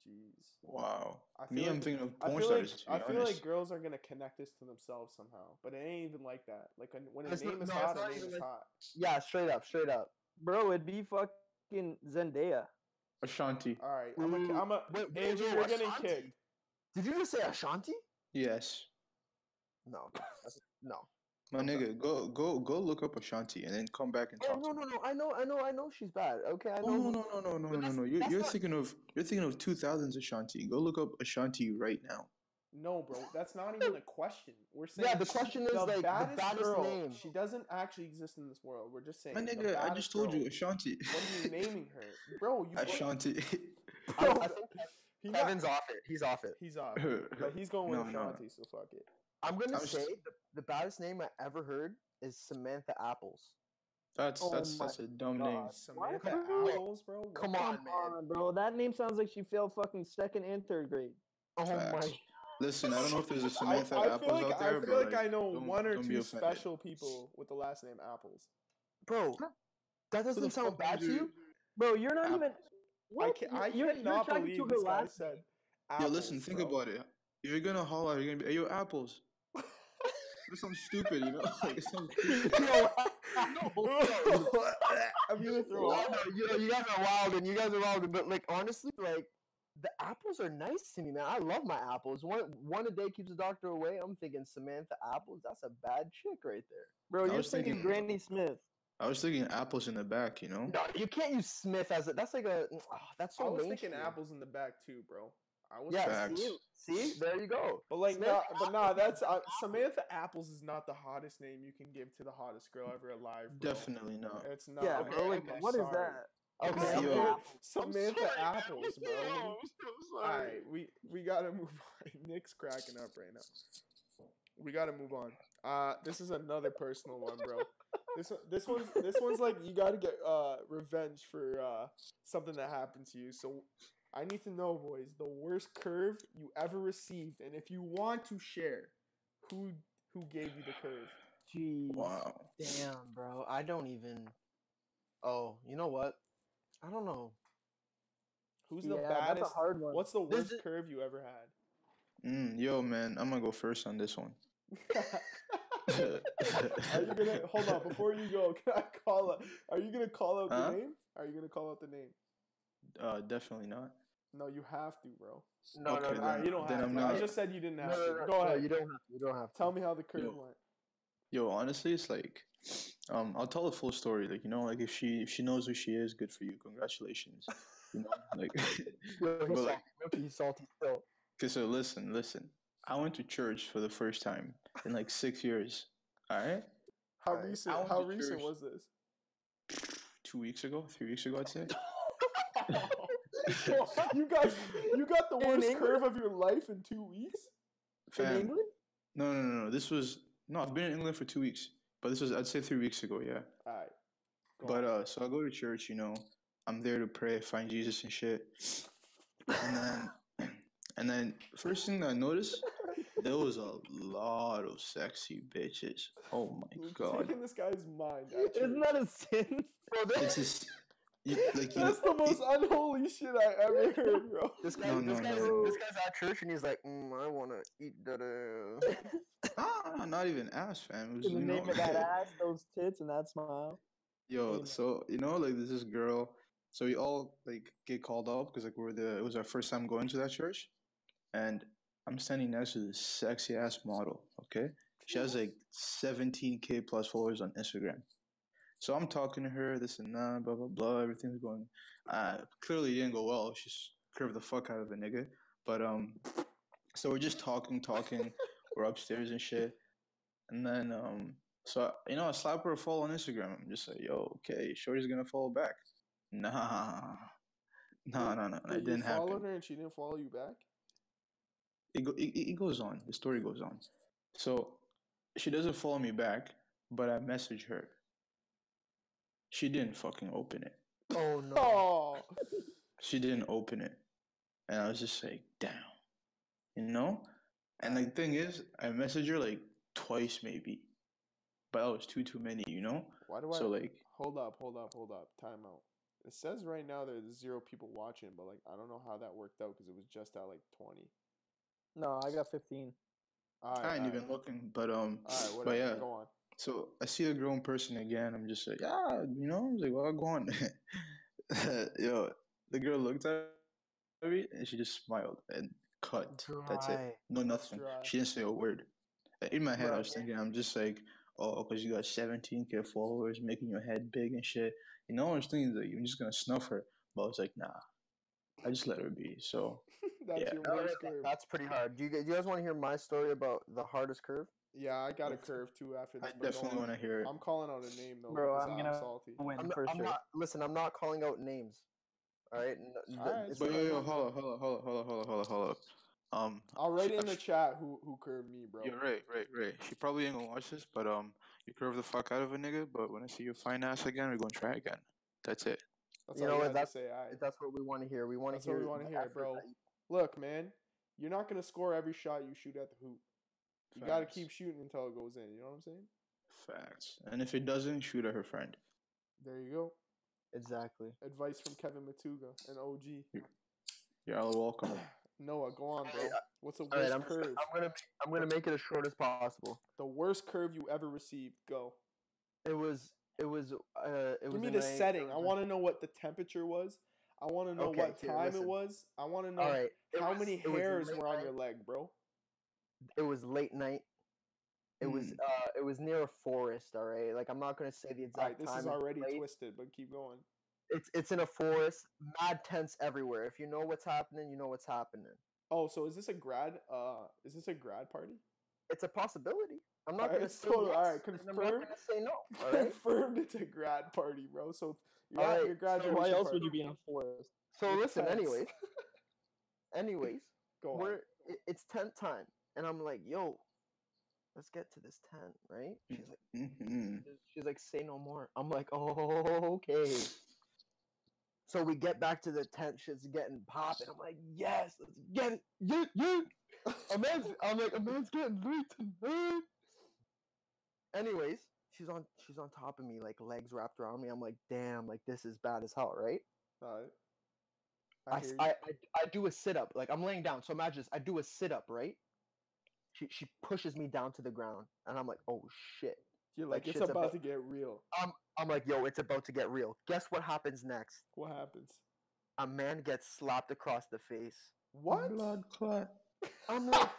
Jeez. Wow. I Me, feel I'm thinking of I porn feel stars. to I be feel like girls are gonna connect this to themselves somehow, but it ain't even like that. Like when- when a It's not- name is no, it's hot, a not name even is like- hot. Yeah, straight up, straight up. Bro, it'd be fucking Zendaya. Ashanti. All right, I'm a, Ooh, mm, I'm a wait, wait, Andrew, wait, you're getting Ashanti? kicked. Did you just say Ashanti? Yes. No, that's- no. My nigga, go go go look up Ashanti and then come back and Oh talk. no, to no, no. I know, I know, I know she's bad. Okay, I oh, know. Oh, no, no, no, no, no, no, no, no. You're, you're not- thinking of you're thinking of 2000s Ashanti. Go look up Ashanti right now. No, bro, that's not even a question. We're saying Yeah, the question is, the like, the baddest baddest girl. name. She doesn't actually exist in this world. We're just saying. My the nigga, I just told girl. you Ashanti. What are you naming her, bro? You Ashanti. I, Bro, I think Kevin's off it. He's off it. He's off, but he's going with No, no, no. Ashanti, so fuck it. I'm gonna I was say just- the, the baddest name I ever heard is Samantha Apples. That's Oh that's my that's a dumb name. Samantha Apples, bro. What Come the- on, Come man. on, bro. That name sounds like she failed fucking second and third grade. Oh Facts. my. Listen, I don't know if there's a Samantha I feel Apples like out there, I feel but like, I know one or two special people with the last name Apples. Bro, that doesn't sound fuck bad to you? Bro, you're not App- even. I, What? I you're, cannot you're believe to her this guy last said. Yo, listen, think bro. about it. If you're gonna holler, you're gonna be, hey, yo, apples. That sounds stupid, you know? Like, it sounds stupid. Yo, no, I'm gonna throw I up. you, know, you guys are wild and you guys are wild, but like honestly, like the apples are nice to me, man. I love my apples. One one a day keeps the doctor away. I'm thinking Samantha Apples. That's a bad chick right there. Bro, I you're was thinking thinking- Granny Smith. I was thinking apples in the back, you know? No, you can't use Smith as a. That's like a. Oh, that's so I was mainstream. thinking apples in the back too, bro. I was Yeah, Facts. see, see, there you go. But like, nah, but nah, that's uh. Samantha Apples is not the hottest name you can give to the hottest girl ever alive. Bro. Definitely not. It's not. Yeah, okay, bro. Like, okay, what is sorry. that? Okay, Samantha, Yo. Samantha sorry. Apples, bro. I'm sorry. right, we we gotta move on. Nick's cracking up right now. We gotta move on. Uh, this is another personal one, bro. This this one's this one's like you gotta get uh revenge for uh something that happened to you. So I need to know, boys, the worst curve you ever received, and if you want to share, who who gave you the curve? Jeez. Wow. Damn, bro. I don't even. Oh, you know what? I don't know. Who's the yeah, that's baddest? a hard one. What's the This worst is- curve you ever had? Mm, yo, man, I'm gonna go first on this one. Are you gonna hold on before you go? Can I call out? Are you gonna call out Huh? the name? Are you gonna call out the name? Uh, definitely not. No, you have to, bro. No, Okay, no, no. All right, you don't have I'm to. I just said you didn't have no, to. no, Go no, ahead. You don't have to. You don't have to. Tell me how the curve Yo. went. Yo, honestly, it's like, um, I'll tell the full story. Like, you know, like if she if she knows who she is, good for you. Congratulations. You know, like, Yo, he's But, like- Milky, he's salty still. okay. So listen, listen. I went to church for the first time in like six years. All right, How Alright, recent? How recent church. was this? two weeks ago, three weeks ago, I'd say. you got you got the worst curve of your life in two weeks. In Fam, England? no, no, no, no. This was no. I've been in England for two weeks, but this was I'd say three weeks ago. Yeah. All right. go But on. uh, so I go to church, you know, I'm there to pray, find Jesus and shit. And then, and then first thing I noticed, there was a lot of sexy bitches. Oh my You're god, taking this guy's mind. Isn't that a sin? Bro, it's this, just you, like you That's know, the most unholy shit I ever heard, bro. this guy, No, this no, guy's, no. this guy's at church and he's like, mm, I want to eat that. ass." ah, not even ass, fam. Was, In the you name know, of that ass, those tits, and that smile. Yo, Amen. so you know, like this is girl. So we all like get called up because like we're the it was our first time going to that church, and I'm standing next to this sexy ass model. Okay, she has like 17k plus followers on Instagram. So I'm talking to her, this and that, blah blah blah. Everything's going. Uh, clearly didn't go well. She's curved the fuck out of a nigga. But um, so we're just talking, talking. we're upstairs and shit, and then um, so you know, I slap her a follow on Instagram. I'm just like, yo, okay, Shorty's gonna follow back. Nah, nah, nah, nah. Wait, That didn't happen. you followed her and she didn't follow you back. It, go, it, it it goes on. The story goes on. So she doesn't follow me back, but I message her. She didn't fucking open it. Oh no. Oh, She didn't open it. And I was just like, damn. You know? And the thing is, I messaged her like twice maybe. But that was too too many, you know? why do I? So like hold up, hold up, hold up. Time out. It says right now there's zero people watching, but like I don't know how that worked out because it was just at like twenty. No, I got 15. Alright, I ain't alright. even looking, but um Alright, but yeah. Go on. So I see a grown person again. I'm just like, ah, you know, I was like, well, go on. Yo, the girl looked at me and she just smiled and cut. That's it. No, nothing. Dry. She didn't say a word. In my head, I was thinking, I'm just like, oh, because you got 17k followers, making your head big and shit. You know, I was thinking that you're just gonna snuff her, but I was like, nah. I just let her be. So That's Yeah. your worst that- curve. That's pretty hard. Do you, do you guys want to hear my story about the hardest curve? Yeah, I got a curve too after I this. but go definitely want to hear it. I'm calling out a name though. Bro, I'm I'm gonna- salty. Win I'm, for I'm sure. not. Listen, I'm not calling out names. All right. N- th- Alright, it's But yo, yo, hold up, hold up, hold up, hold up, hold up, hold up, hold up. Um, I'll write she- in the she- chat who who curved me, bro. You're right, right, right. She probably ain't gonna watch this, but um, you curve the fuck out of a nigga. But when I see your fine ass again, we're gonna try again. That's it. That's You know what, had to say. I That's what we want to hear. We want to That's what we wanna hear, effort bro. look, man. You're not gonna score every shot you shoot at the hoop. You gotta keep shooting until it goes in. You know what I'm saying? Facts. And if it doesn't, shoot at her friend. There you go. Exactly. Advice from Kevin Matuga, an OG. You're all welcome. Noah, go on, bro. What's the All right. worst I'm, just, curve? I'm gonna. I'm gonna make it as short as possible. The worst curve you ever received. Go. It was. It was. Uh. It Give was me the a- setting. I want to know what the temperature was. I want to know Okay, what here, time listen. it was. I want to know All right. it how was- many hairs were on your leg, bro. It was late night. It was. Hmm. Uh. It was near a forest. All right. Like I'm not gonna say the exact All right, this time. is already place. twisted, but keep going. It's. It's in a forest. Mad tents everywhere. If you know what's happening, you know what's happening. Oh, so is this a grad? Uh, is this a grad party? It's a possibility. I'm not Alright, gonna it's say total- yes. alright, and I'm not gonna say no. All right. Confirmed it's a grad party, bro. So you're at Alright, your so graduation. Why else party. would you be in a forest? So With listen. tents. Anyways. Anyways. Go on. we're it's tent time, and I'm like, yo, let's get to this tent, right? She's like, hmm she's like, say no more. I'm like, oh, okay. So we get back to the tent, shit's getting popping. I'm like, yes, let's get it, yeah, yeah. A man's, I'm like, a man's getting lit tonight. Anyways, she's on, she's on top of me, like legs wrapped around me. I'm like, damn, like this is bad as hell, right? Alright. I, I. I, I, I do a sit up. Like I'm laying down. So imagine this. I do a sit up, right? She she pushes me down to the ground, and I'm like, oh shit. You're like like, it's about about- to get real. I'm I'm like, yo, it's about to get real. Guess what happens next? What happens? A man gets slapped across the face. What? Blood clot. I'm like,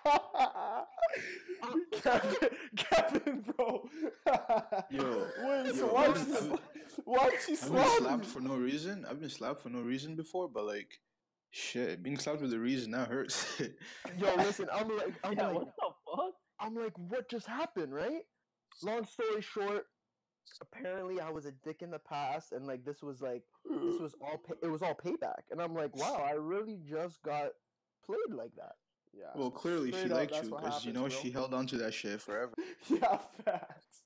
Kevin, Kevin, bro. Yo, Wait, so yo, why I've she, been- why she I've been slapped slapped for no reason. I've been slapped for no reason before, but like, shit, being slapped with a reason that hurts. yo, listen. I'm like, I'm Yeah, like, what the fuck? I'm like, what just happened, right? Long story short, apparently I was a dick in the past, and like this was like this was all pay- it was all payback, and I'm like, wow, I really just got played like that. Yeah. well, clearly she Straight up, liked that's you because you know happens, she held on to that shit forever. yeah, facts.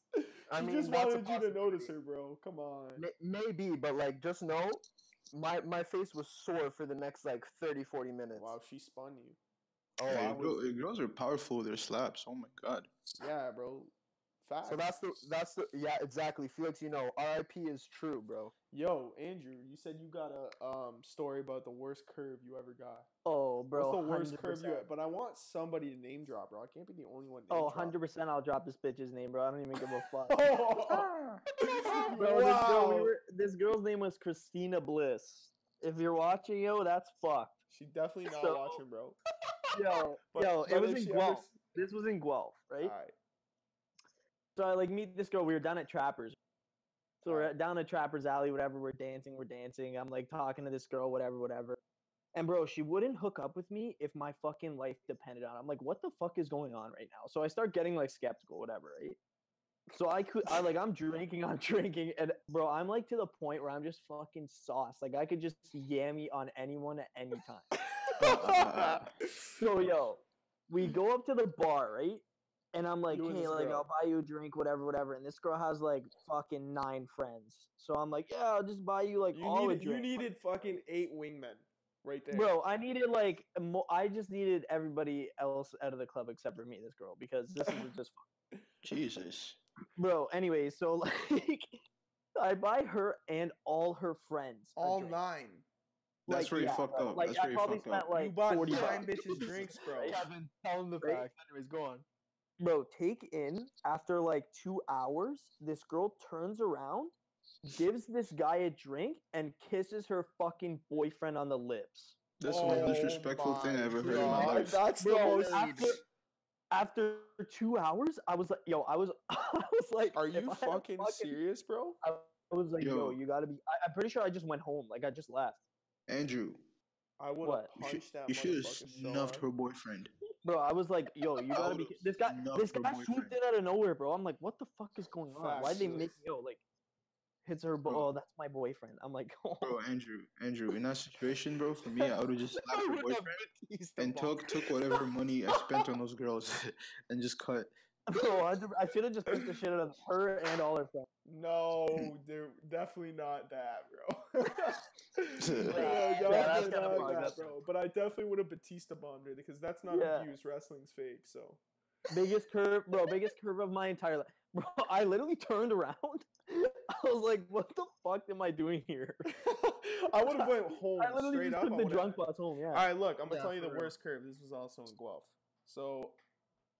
I she mean, just wanted you to notice her, bro. Come on. May- maybe, but like, just know, my my face was sore for the next like 30, 40 minutes. Wow, she spun you. Oh, Hey, I girl- was, girls are powerful with their slaps. Oh my god. Yeah, bro. Facts. so that's the that's the yeah exactly. Felix, you know, RIP is true, bro. Yo, Andrew, you said you got a um story about the worst curve you ever got. Oh, bro. What's the worst curve you? 100%. But I want somebody to name drop, bro. I can't be the only one. Name Oh, drop. 100% I'll drop this bitch's name, bro. I don't even give a fuck. Oh, Bro, this, girl, we were, this girl's name was Christina Bliss. If you're watching, yo, that's fucked. She definitely not So- watching, bro. Yo, But- yo, but it was in she ever Guelph. This was in Guelph, right? Alright. So I like meet this girl. We were down at Trappers. So we're Alright. at, down at Trappers Alley, whatever. We're dancing, we're dancing. I'm like talking to this girl, whatever, whatever. And bro, she wouldn't hook up with me if my fucking life depended on. it. I'm like, what the fuck is going on right now? So I start getting like skeptical, whatever, right? So I could, I like, I'm drinking, I'm drinking, and bro, I'm like to the point where I'm just fucking sauce. Like I could just yammy on anyone at any time. So yo, we go up to the bar, right? And I'm like, hey, like girl. I'll buy you a drink, whatever, whatever. And this girl has like fucking nine friends. So I'm like, yeah, I'll just buy you like You all a needed, you needed fucking eight wingmen right there. Bro, I needed like mo- I just needed everybody else out of the club except for me, this girl, because this is just Jesus. bro. Anyway, so like I buy her and all her friends a all drink. nine. That's Like, where you yeah, fucked up. Like That's I where you probably fucked spent up. like you bought 40 nine bitches drinks, bro. Kevin, tell him the Right? facts. Anyways, go on. Bro, take in after like two hours, this girl turns around, gives this guy a drink, and kisses her fucking boyfriend on the lips. That's the most Oh disrespectful thing I my ever heard in my life. That's the most. after, after two hours, I was like, yo, I was, I was like, Are you I had fucking serious, bro? I was like, yo, Yo. you gotta be. I, I'm pretty sure I just went home. Like I just left, Andrew, I would have What? you should, punched that you should have snuffed hard. her boyfriend. bro. I was like, yo, you gotta be. This guy, this guy boyfriend. swooped in out of nowhere, bro. I'm like, what the fuck is going on? Why'd they Facts. make yo like? Hits her, bo- Bro. oh, that's my boyfriend. I'm like, oh, Bro, Andrew, Andrew, in that situation, bro, for me, I would have just slapped her boyfriend and took took whatever money I spent on those girls and just cut. Bro, oh, I, I should have just beat the shit out of her and all her friends. No, they're definitely not that, bro. no, Yeah, that's not that, bro. But I definitely would have Batista bombed her because that's not Yeah. abuse. Wrestling's fake, so. biggest curve, bro, biggest curve of my entire life. Bro, I literally turned around. I was like, what the fuck am I doing here? I would have went home I literally straight just up. took the would've- drunk bus home. Yeah. All right, look, I'm gonna Yeah, tell you the real. worst curve. This was also in Guelph. So,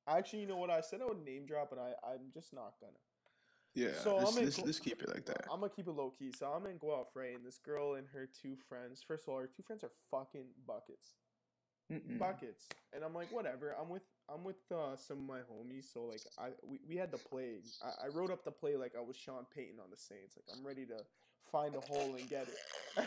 actually, you know what? I said I would name drop, and I I'm just not gonna. Yeah, So let's, I'm in let's, Gl- let's keep it like that. I'm gonna keep it low key. So I'm in Guelph, right? And this girl and her two friends. First of all, her two friends are fucking buckets, Mm-mm. buckets. And I'm like, whatever. I'm with I'm with uh, some of my homies. So like, I we, we had the play. I, I wrote up the play like I was Sean Payton on the Saints. Like I'm ready to find a hole and get it.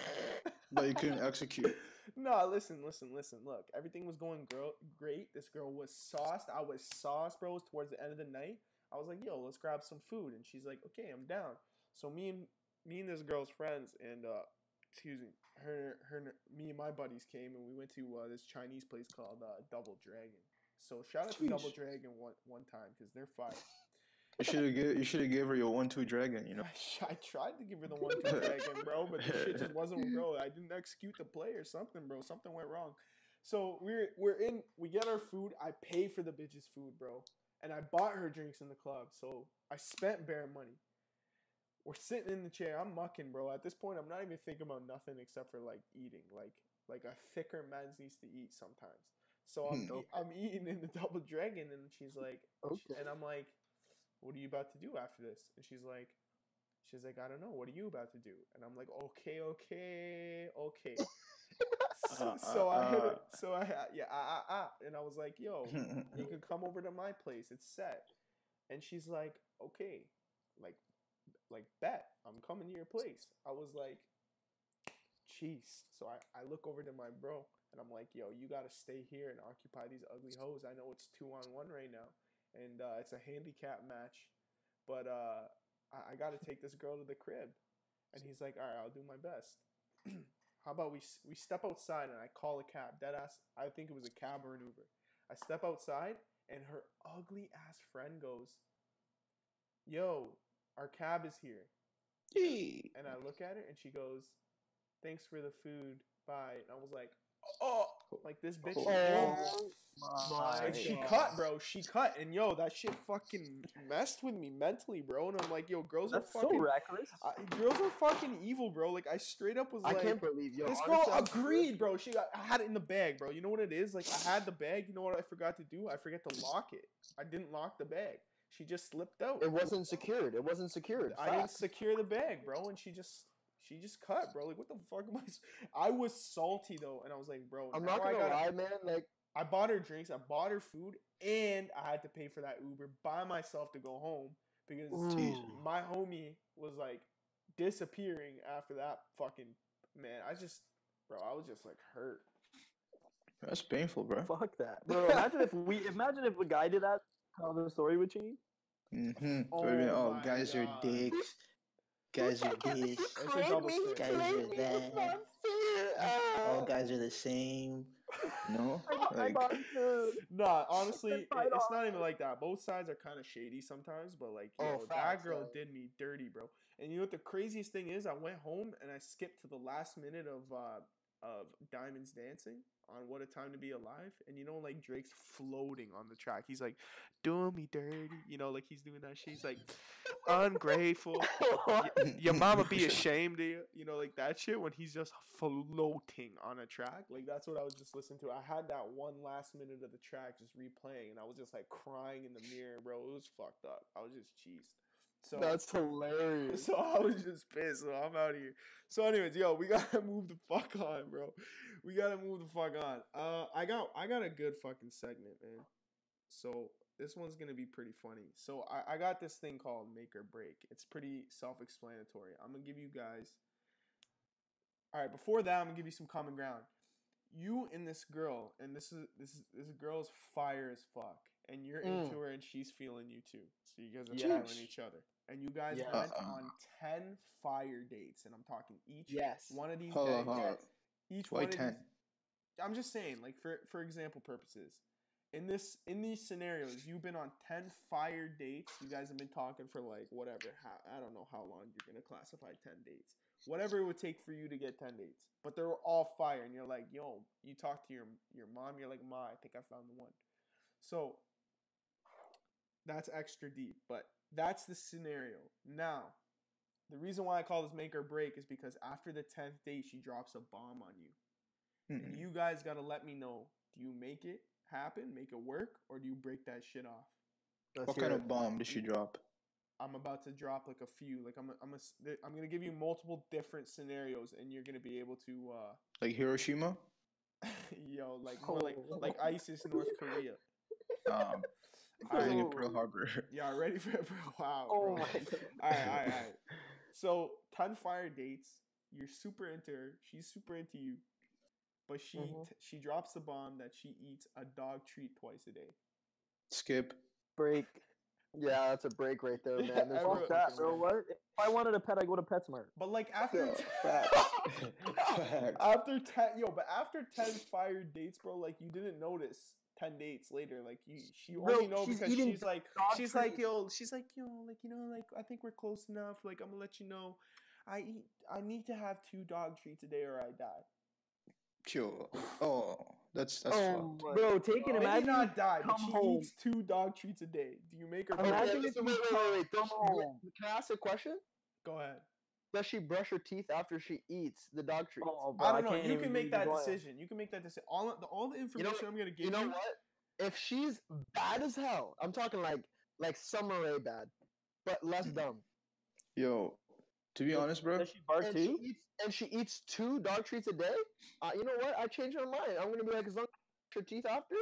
But you couldn't execute. No, listen, listen, listen. Look, everything was going girl great. This girl was sauced. I was sauced, bro. It was towards the end of the night. I was like, "Yo, let's grab some food," and she's like, "Okay, I'm down." So me and me and this girl's friends and uh, excuse me, her, her, me and my buddies came and we went to uh, this Chinese place called uh, Double Dragon. So shout out to Double Dragon one one time because they're fire. You should have give, you should have gave her your one two dragon. You know. I, tried to give her the one two dragon, bro, but the shit just wasn't, bro. I didn't execute the play or something, bro. Something went wrong. So we're we're in. We get our food. I pay for the bitch's food, bro, and I bought her drinks in the club. So I spent bare money. We're sitting in the chair. I'm mucking, bro. At this point, I'm not even thinking about nothing except for like eating. Like like a thicker man needs to eat sometimes. So I'm Hmm. I'm eating in the double dragon, and she's like, Okay. and I'm like, what are you about to do after this? And she's like, she's like, I don't know. What are you about to do? And I'm like, okay, okay, okay. so, Uh, so uh, I uh. So I yeah, ah, ah, ah. And I was like, yo, you can come over to my place. It's set. And she's like, okay, like, like bet. I'm coming to your place. I was like, jeez. So I, I look over to my bro and I'm like, yo, you gotta stay here and occupy these ugly hoes. I know it's two on one right now, and uh, it's a handicap match, but uh, I, I gotta take this girl to the crib. And he's like, all right, I'll do my best. How about we we step outside and I call a cab? Dead ass. I think it was a cab or an Uber. I step outside and her ugly ass friend goes, "Yo, our cab is here." And I look at her and she goes, "Thanks for the food. Bye." And I was like, "Oh, like this bitch." Oh my and she God. cut, bro. She cut, and yo, that shit fucking messed with me mentally, bro. And I'm like, yo, girls That's are so fucking, reckless. I, girls are fucking evil, bro. Like I straight up was I like, can't believe yo. this girl I'm agreed, bro. She got, I had it in the bag, bro. You know what it is? Like I had the bag. You know what I forgot to do? I forgot to lock it. I didn't lock the bag. She just slipped out. It wasn't secured. It wasn't secured. I didn't secure the bag, bro, and she just she just cut, bro. Like what the fuck am I? I was salty though, and I was like, bro, I'm not gonna I gotta, lie, man. Like I bought her drinks, I bought her food, and I had to pay for that Uber by myself to go home because Ooh. my homie was like disappearing after that fucking man. I just, bro, I was just like hurt. That's painful, bro. Fuck that, bro. Imagine if we imagine if a guy did that, how the story would change. Mm-hmm. Oh Oh, guys God. are dicks. Guys are dicks. It's a double standard. Guys are that. All guys are the same. No, like bought. Nah, honestly, it, it's not even like that. Both sides are kind of shady sometimes, but like, yo, Oh, that girl yeah. did me dirty, bro. And you know what the craziest thing is? I went home and I skipped to the last minute of uh of Diamonds Dancing on What a Time to Be Alive. And you know, like Drake's floating on the track. He's like, doing me dirty. You know, like he's doing that shit. He's like, ungrateful. Y- your mama be ashamed of you. You know, like that shit when he's just floating on a track. Like that's what I was just listening to. I had that one last minute of the track just replaying, and I was just like crying in the mirror, bro. It was fucked up. I was just cheesed. So That's hilarious. so I was just pissed. So I'm out of here. So, anyways, yo, we gotta move the fuck on, bro. We gotta move the fuck on. Uh, I got I got a good fucking segment, man. So this one's gonna be pretty funny. So I, I got this thing called make or break. It's pretty self-explanatory. I'm gonna give you guys. All right, before that, I'm gonna give you some common ground. You and this girl, and this is this is this girl's fire as fuck, and you're Mm. into her, and she's feeling you too. So you guys are feeling each other, and you guys Yes. went Uh-uh. on ten fire dates, and I'm talking each Yes. one of these Hold on, dates. hold on. Each Why one 10? these- I'm just saying, like for for example purposes. In this in these scenarios, you've been on ten fire dates. You guys have been talking for like whatever. How, I don't know how long you're gonna classify ten dates. Whatever it would take for you to get ten dates, but they're all fire, and you're like, yo, you talk to your your mom. You're like, ma, I think I found the one. So that's extra deep, but that's the scenario. Now, the reason why I call this make or break is because after the tenth date, she drops a bomb on you. And Mm-mm. you guys gotta let me know. Do you make it happen, make it work, or do you break that shit off? Let's What kind it. of bomb did she drop? I'm about to drop like a few. Like I'm, I'm, a, I'm gonna give you multiple different scenarios, and you're gonna be able to, Uh, Like Hiroshima? yo, like more like like ISIS North Korea. Um, I Alright. think in Pearl Harbor. Y'all ready for it? Wow. Oh bro. my god. All right, all right, all right. So, ten fire dates. You're super into her. She's super into you, but she Mhm. t- she drops the bomb that she eats a dog treat twice a day. Skip. Break. Yeah, that's a break right there, man. Yeah, There's everyone- Fuck no that, fucking bro. What? If I wanted a pet, I go to PetSmart. But like after Yo, t- facts. Facts. after ten, yo, but after ten fire dates, bro, like you didn't notice ten dates later. Like you, she Bro, only know she's because she's like, dog she's like, treats. yo, she's like, yo, like you know, like I think we're close enough. Like I'm gonna let you know, I eat, I need to have two dog treats a day or I die. Sure. Oh, that's that's Oh fucked. Bro, take it. God. Maybe Imagine not die, but she home. eats two dog treats a day. Do you make her? Okay, break Imagine it? if listen, you wait, wait, wait, wait. Come home. Can I ask a question? Go ahead. Does she brush her teeth after she eats the dog treats? Oh, bro, I don't know. can't You can make that you're decision. You can make that decision. All the all the information I'm gonna give you You know you. what? If she's bad as hell, I'm talking like like Summer Rae bad, but less dumb. Yo, to be honest, bro. Does she bark And she too? eats and she eats two dog treats a day. Uh, you know what? I changed my mind. I'm gonna be like, as long as brush her teeth after,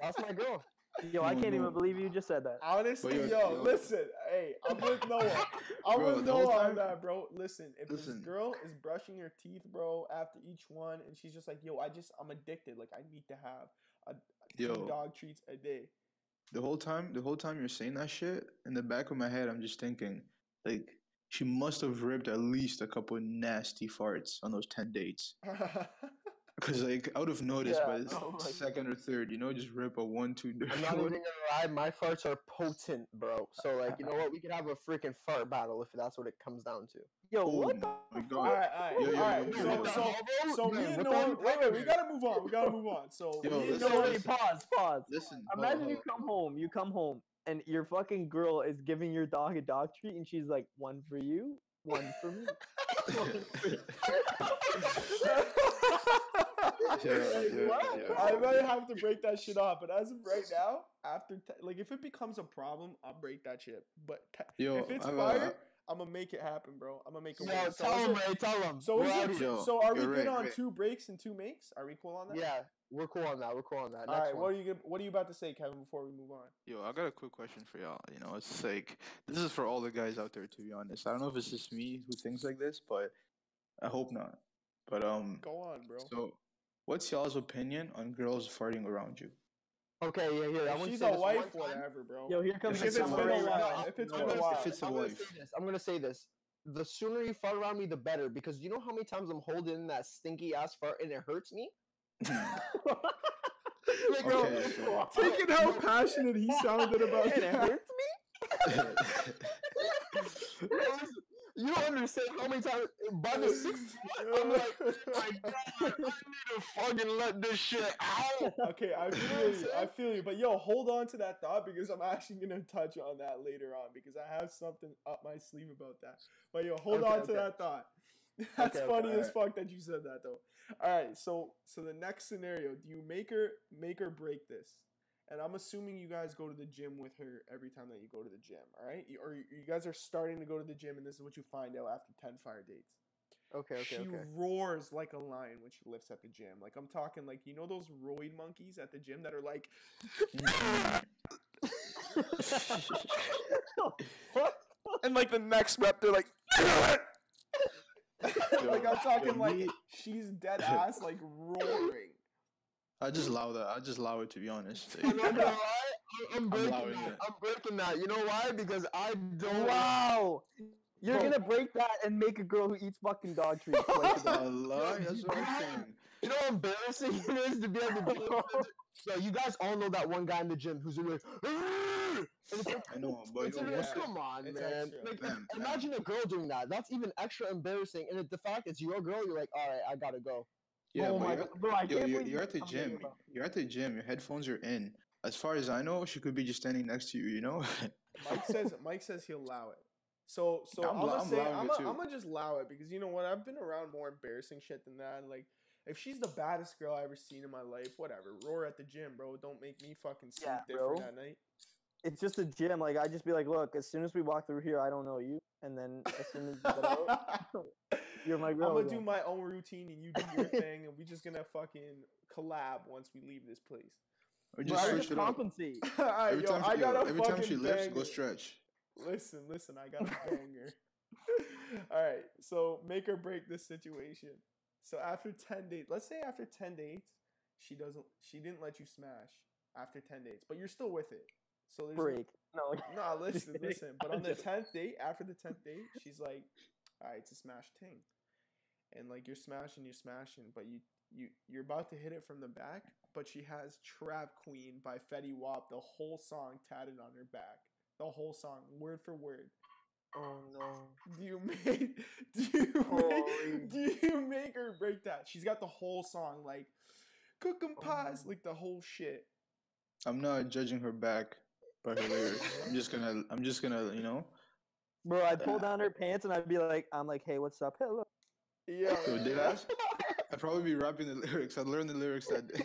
that's my girl. Yo, I can't even believe you just said that. Honestly, you're- yo, yo. listen. Hey, I'm with Noah. I'm Bro, with the whole Noah on that, bro. Listen, if this girl is brushing her teeth, bro, after each one, and she's just like, yo, I just, I'm addicted. Like, I need to have a two Yo. dog treats a day. The whole time, the whole time you're saying that shit, in the back of my head, I'm just thinking, like, she must have ripped at least a couple nasty farts on those ten dates. Cause like out of notice, Yeah, by the oh my second or third, you know, just rip a one, two. I'm not even gonna lie, my farts are potent, bro. So like, you know what? We could have a freaking fart battle if that's what it comes down to. Yo, Oh what the my fuck? God. all right, all right, Yo, yo, all right. yo, so, yo, yo. so, so me and what Noah. Wait, wait, we gotta move on. We gotta move on. So Yo, me and listen, No, Noah. wait, pause, pause. Listen, hold on, Imagine oh. you come home, you come home, and your fucking girl is giving your dog a dog treat, and she's like, one for you, one for me. One for you." Yeah, yeah, what? yeah. I might have to break that shit off, but as of right now, after te- like if it becomes a problem, I'll break that shit. But te- Yo, if it's I'm, fire, uh, I'm gonna make it happen, bro. I'm gonna make it Yo, work. So tell is him, Ray. Tell him. So We're it? Yo, so are we good right, on right. two breaks and two makes? Are we cool on that? Yeah, we're cool on that. We're cool on that. All Next right. one. What are you gonna, What are you about to say, Kevin? Before we move on. Yo, I got a quick question for y'all. You know, it's like this is for all the guys out there. To be honest, I don't know if it's just me who thinks like this, but I hope not. But um, Go on, bro. so what's y'all's opinion on girls farting around you? Okay, yeah, here. I If want she's to a say one wife, time. whatever, bro. Yo, here comes If the it's been a right while, now. if it's No, been a if while, it's a I'm gonna say this. I'm gonna say this. The sooner you fart around me, the better. Because you know how many times I'm holding that stinky ass fart and it hurts me. Like, Bro, Okay, so- Taking how passionate he sounded about And it hurts me. you don't understand how many times by the sixth I'm like, my God, I need to fucking let this shit out. okay, I You know what feel you. I feel you. But yo, hold on to that thought because I'm actually gonna touch on that later on because I have something up my sleeve about that. But yo, hold Okay, on to that thought. That's Okay, okay, funny as fuck that you said that though. All right, so so the next scenario, do you make her make or break this? And I'm assuming you guys go to the gym with her every time that you go to the gym, all right? Or you you guys are starting to go to the gym, and this is what you find out after ten fire dates. Okay, okay, she okay. roars like a lion when she lifts at the gym. Like I'm talking like you know those roid monkeys at the gym that are like and like the next rep they're like like I'm talking like she's dead ass like roaring. I just allow that. I just allow it to be honest. I'm not gonna lie, I'm, I'm breaking that. I'm breaking that. You know why? Because I don't. Wow. You're Bro. gonna break that and make a girl who eats fucking dog treats. twice a that's what I'm saying. You know how embarrassing it is to be able to be able So you guys all know that one guy in the gym who's like, "Arrgh!" Like, I know, but yo, like, come on, It's man. Like, Fam, fam. imagine a girl doing that. That's even extra embarrassing. And the fact it's your girl, you're like, all right, I gotta go. Yeah, oh but my you're, god, bro! I yo, can't you're, you're at the I'm gym. You're at the gym. Your headphones are in. As far as I know, she could be just standing next to you. You know. Mike says Mike says he'll allow it. So so I'm I'm, gonna I'm say I'm gonna. I'm gonna just allow it because you know what I've been around more embarrassing shit than that. Like if she's the baddest girl I ever seen in my life, whatever. Roar at the gym, bro. Don't make me fucking sleep Yeah, different bro. that night. It's just a gym. Like I just be like, look, as soon as we walk through here, I don't know you, and then as soon as you get out, you're my I'm gonna do my own routine and you do your thing, and we're just gonna fucking collab once we leave this place. or Bro, just I switch just it compensate. Alright, Every yo, time, I she, got yo, a every fucking time she lifts, go stretch. Listen, listen, I got a banger. All right, so make or break this situation. So after 10 dates, let's say after 10 dates, she doesn't she didn't let you smash after 10 dates, but you're still with it. So there's no- Break. No. No, listen, listen. But on the 10th date, after the 10th date, she's like, "All right, it's a smash ting." And like you're smashing, you're smashing, but you you you're about to hit it from the back, but she has Trap Queen by Fetty Wap, the whole song tatted on her back. The whole song, word for word. Oh no. Do you make do you Holy. make, do you make her break that? She's got the whole song like cook 'em oh, pies, Oh. like the whole shit. I'm not judging her back by her lyrics. I'm just gonna, I'm just gonna, you know. Bro, I'd pull uh, down her pants and I'd be like, I'm like, hey, what's up? Hello. Yeah. Yo, did I? I'd probably be rapping the lyrics. I'd learn the lyrics that day.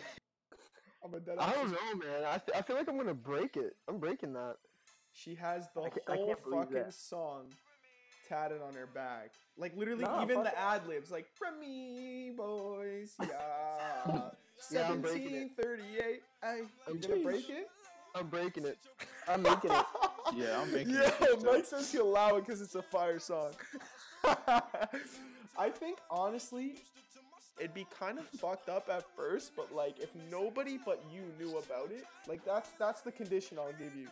I'm a dead I don't know, man. I, th- I feel like I'm gonna break it. I'm breaking that. She has the I ca- I whole can't believe fucking that. song tatted on her back. Like literally, Nah, even fuck the ad libs, like from me, boys, yeah. Yeah, I'm breaking it. 1738. Hey, I'm gonna break it? I'm breaking it. I'm making it. Yeah, I'm making Yo, it too, so- Mike says he'll allow it because it's a fire song. I think honestly, it'd be kind of fucked up at first, but like if nobody but you knew about it, like that's that's the condition I'll give you.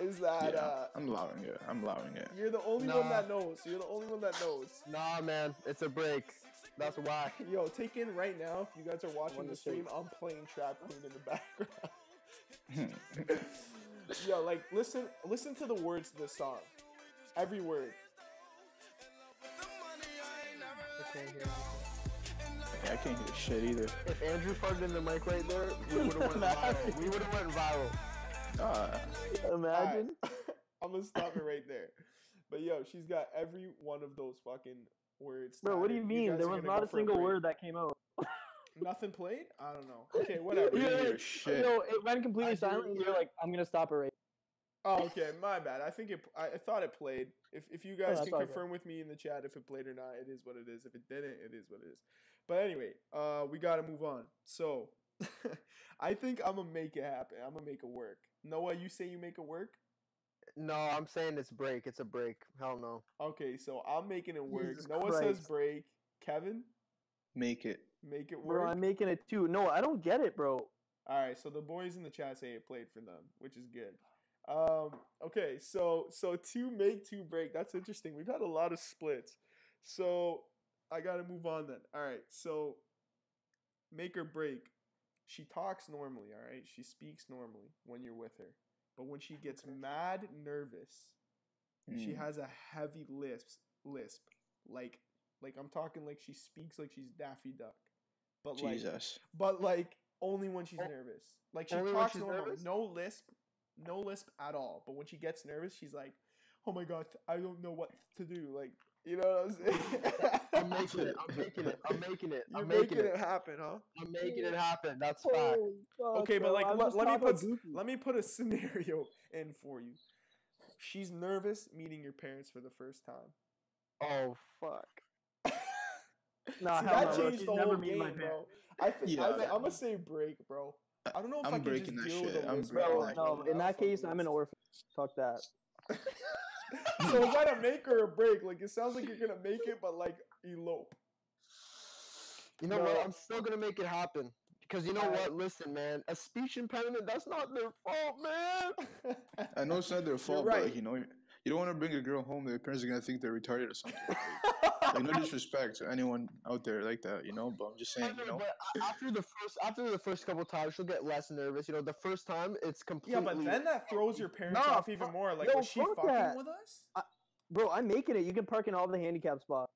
Is that Yeah, uh, I'm allowing it. I'm allowing it. You're the only one that knows. You're the only one that knows. Nah, man. It's a break. That's why. Yo, take in right now. If you guys are watching the stream, I'm playing Trap Queen in the background. Yo, like listen, listen to the words of this song. Every word. Can't hear Yeah, I can't hear shit either. If Andrew farted in the mic right there, we would have went viral. We would have went viral. Ah, Imagine. I'm gonna stop it right there. But yo, she's got every one of those fucking words. Bro, what do you mean? guys There was not a single break. word that came out. Nothing played? I don't know. Okay, whatever. we didn't Yeah, hear shit. No, it went completely I silent, you're like, I'm gonna stop it right. Oh, okay, my bad. I think it. I, I thought it played. If if you guys that's can all good. confirm with me in the chat if it played or not, it is what it is. If it didn't, it is what it is. But anyway, uh, we gotta move on. So, I think I'm gonna make it happen. I'm gonna make it work. Noah, you say you make it work? No, I'm saying it's break. It's a break. Hell no. Okay, so I'm making it work. Jesus Noah says break. Kevin, Make it. make it work. Bro, work. I'm making it too. No, I don't get it, bro. All right, so the boys in the chat say it played for them, which is good. Um, okay, so so two make two break. That's interesting. We've had a lot of splits. So I got to move on then. All right, so make or break. She talks normally, all right. She speaks normally when you're with her, but when she gets mad nervous, she Mm. has a heavy lisp. Lisp, like, like I'm talking like she speaks like she's Daffy Duck, but like, Jesus. but like only when she's nervous. Like she only talks she's normal, nervous? no lisp, no lisp at all. But when she gets nervous, she's like, "Oh my god, I don't know what to do." Like, you know what I'm saying? I'm making it. I'm making it. I'm making it. You're I'm making, making it. it. happen, huh? I'm making it happen. That's fact. Holy fuck, Okay, but like I'm let, let me put Goofy. let me put a scenario in for you. She's nervous meeting your parents for the first time. Oh fuck. Nah, See, that no, bro. changed She's the never whole game, my bro. parents. I think Yeah. I am gonna say break, bro. I don't know if I'm I can breaking just that deal with shit. a I'm breaking at Bro, no, bro. in that case, I'm an lisp. orphan. Fuck that. so is that a make or a break? Like it sounds like you're gonna make it, but like elope. You know No. what? I'm still gonna make it happen. Because you know what? Listen, man. A speech impediment, that's not their fault, man. I know it's not their fault, but right. like, you know, you don't want to bring a girl home. Their parents are gonna think they're retarded or something. like no disrespect to anyone out there like that, you know. But I'm just saying, you know, know. but after the first after the first couple times, she'll get less nervous. You know, the first time it's completely. yeah, but then that throws your parents Nah, off even more. Like, yo, was she fuck fucking that. with us? Bro, I'm making it. You can park in all the handicap spots.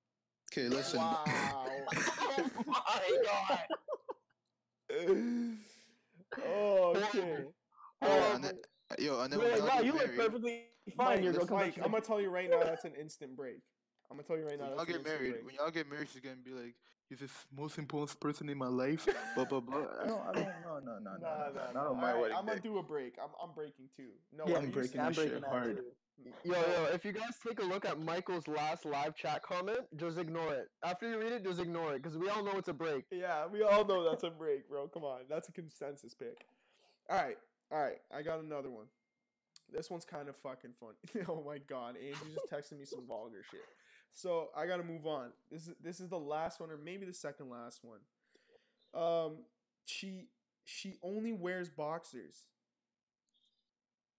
Okay, listen. Wow. oh my god. oh, okay. Yo, Oh, and then, yo, and then You're when like, y'all wow, you look perfectly fine. Mike, Here, go listen, come Mike, I'm gonna tell you right now that's an instant break. I'm gonna tell you right now when that's y'all get married, break. when y'all get married, she's gonna be like, "You're the most important person in my life." blah blah blah. I don't, I don't, no, no, no, no, Nah, no, nah, no, not on my Alright, wedding I'm gonna do a break. I'm, I'm breaking too. No, Yeah, I'm breaking I'm this breaking shit hard. too. Yo, yo, if you guys take a look at Michael's last live chat comment, just ignore it. After you read it, just ignore it, because we all know it's a break. Yeah, we all know that's a break, bro. Come on, that's a consensus pick. All right, all right. I got another one. This one's kind of fucking funny. oh my god, Andrew just texted me some vulgar shit. So I gotta move on. This is this is the last one, or maybe the second last one. Um, she she only wears boxers.